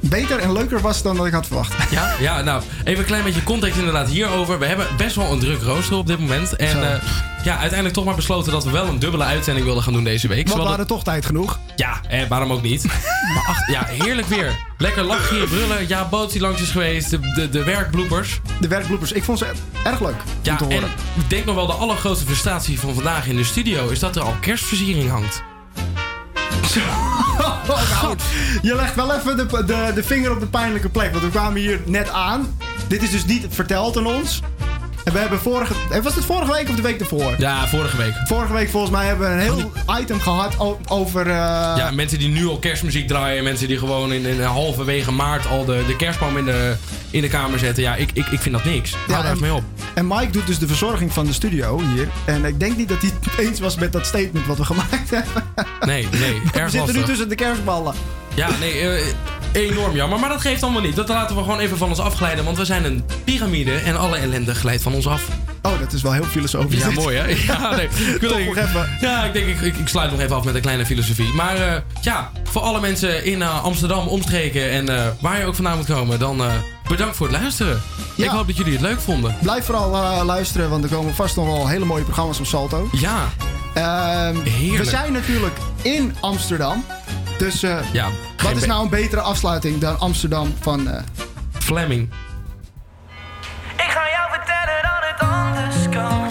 beter en leuker was dan dat ik had verwacht. Ja, ja, nou, even een klein beetje context inderdaad hierover. We hebben best wel een druk rooster op dit moment. En Zo. Ja, uiteindelijk toch maar besloten dat we wel een dubbele uitzending wilden gaan doen deze week. Want we hadden toch tijd genoeg. Ja, eh, waarom ook niet? maar ach, ja, heerlijk weer. Lekker lachen, brullen. Ja, Boots die langs is geweest. De, de, de werkbloepers. De werkbloepers. Ik vond ze erg leuk Ja, om te en horen. ik denk nog wel de allergrootste frustratie van vandaag in de studio... is dat er al kerstversiering hangt. Nou, je legt wel even de, de, de vinger op de pijnlijke plek. Want we kwamen hier net aan. Dit is dus niet verteld aan ons. En we hebben vorige... eh, Was het vorige week of de week ervoor? Ja, vorige week. Vorige week volgens mij hebben we een heel item gehad over... eh, Ja, mensen die nu al kerstmuziek draaien. Mensen die gewoon in, in halverwege maart al de, de kerstboom in de, in de kamer zetten. Ja, ik, ik, ik vind dat niks. Hou daar en, eens mee op. en Mike doet dus de verzorging van de studio hier. En ik denk niet dat hij het eens was met dat statement wat we gemaakt hebben. Nee, nee, We erg zitten nu tussen de kerstballen. Ja, nee, eh, enorm jammer. Maar dat geeft allemaal niet. Dat laten we gewoon even van ons afglijden. Want we zijn een piramide en alle ellende glijdt van ons af. Oh, dat is wel heel filosofisch. Ja, mooi hè? Ja, nee. Ik wil nog even. Ja, ik denk ik, ik, ik sluit nog even af met een kleine filosofie. Maar eh, ja, voor alle mensen in eh, Amsterdam, omstreken en eh, waar je ook vandaan moet komen, dan bedankt voor het luisteren. Ik hoop dat jullie het leuk vonden. Blijf vooral luisteren, want er komen vast nog wel hele mooie programma's op Salto. Ja. Ehm, Heerlijk. We zijn natuurlijk in Amsterdam. Dus eh, Ja, wat is nou een betere afsluiting dan Amsterdam van... eh, Fleming. Ik ga jou vertellen dat het anders kan.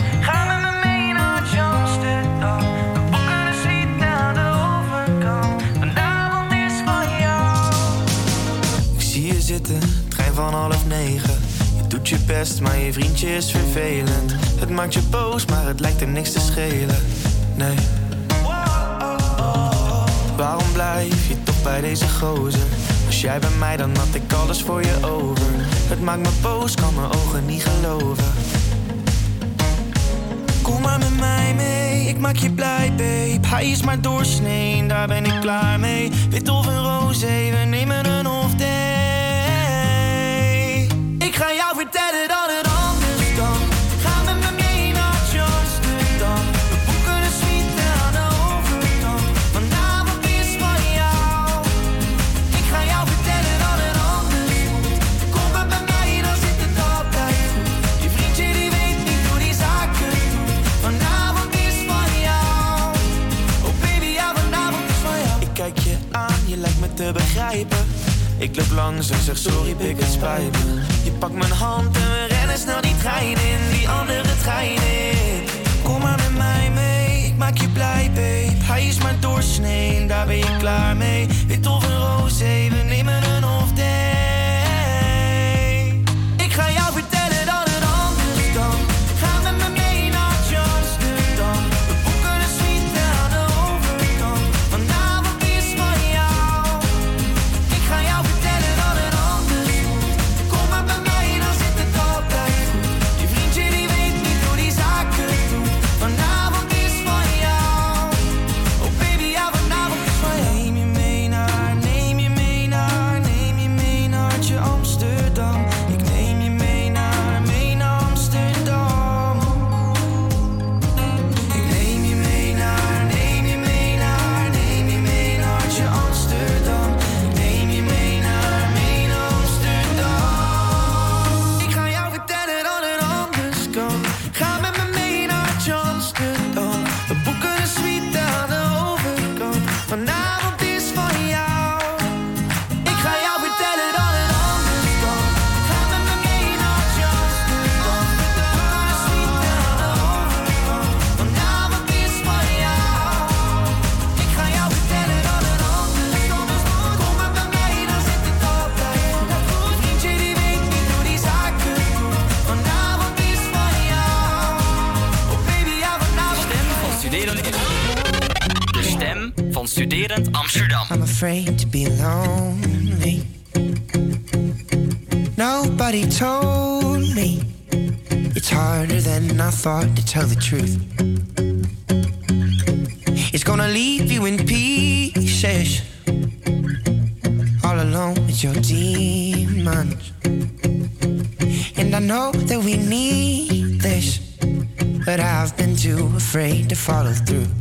Zitten, trein van half negen. Je doet je best, maar je vriendje is vervelend. Het maakt je boos, maar het lijkt hem niks te schelen. Nee. Waarom blijf je toch bij deze gozer? Was jij bij mij, dan had ik alles voor je over. Het maakt me boos, kan mijn ogen niet geloven. Kom maar met mij mee, ik maak je blij, babe. Hij is maar doorsnee, daar ben ik klaar mee. Wit of een roze, we nemen een off day. Ik ga jou vertellen dat begrijpen. Ik loop langs en zeg sorry, pik het spijt me. Je pakt mijn hand en we rennen snel die trein in, die andere trein in. Kom maar met mij mee, ik maak je blij, babe. Hij is maar doorsnee, daar ben je klaar mee. Wit of een roze, we nemen een afraid to be lonely. Nobody told me it's harder than I thought to tell the truth. It's gonna leave you in pieces, all alone with your demons. And I know that we need this, but I've been too afraid to follow through.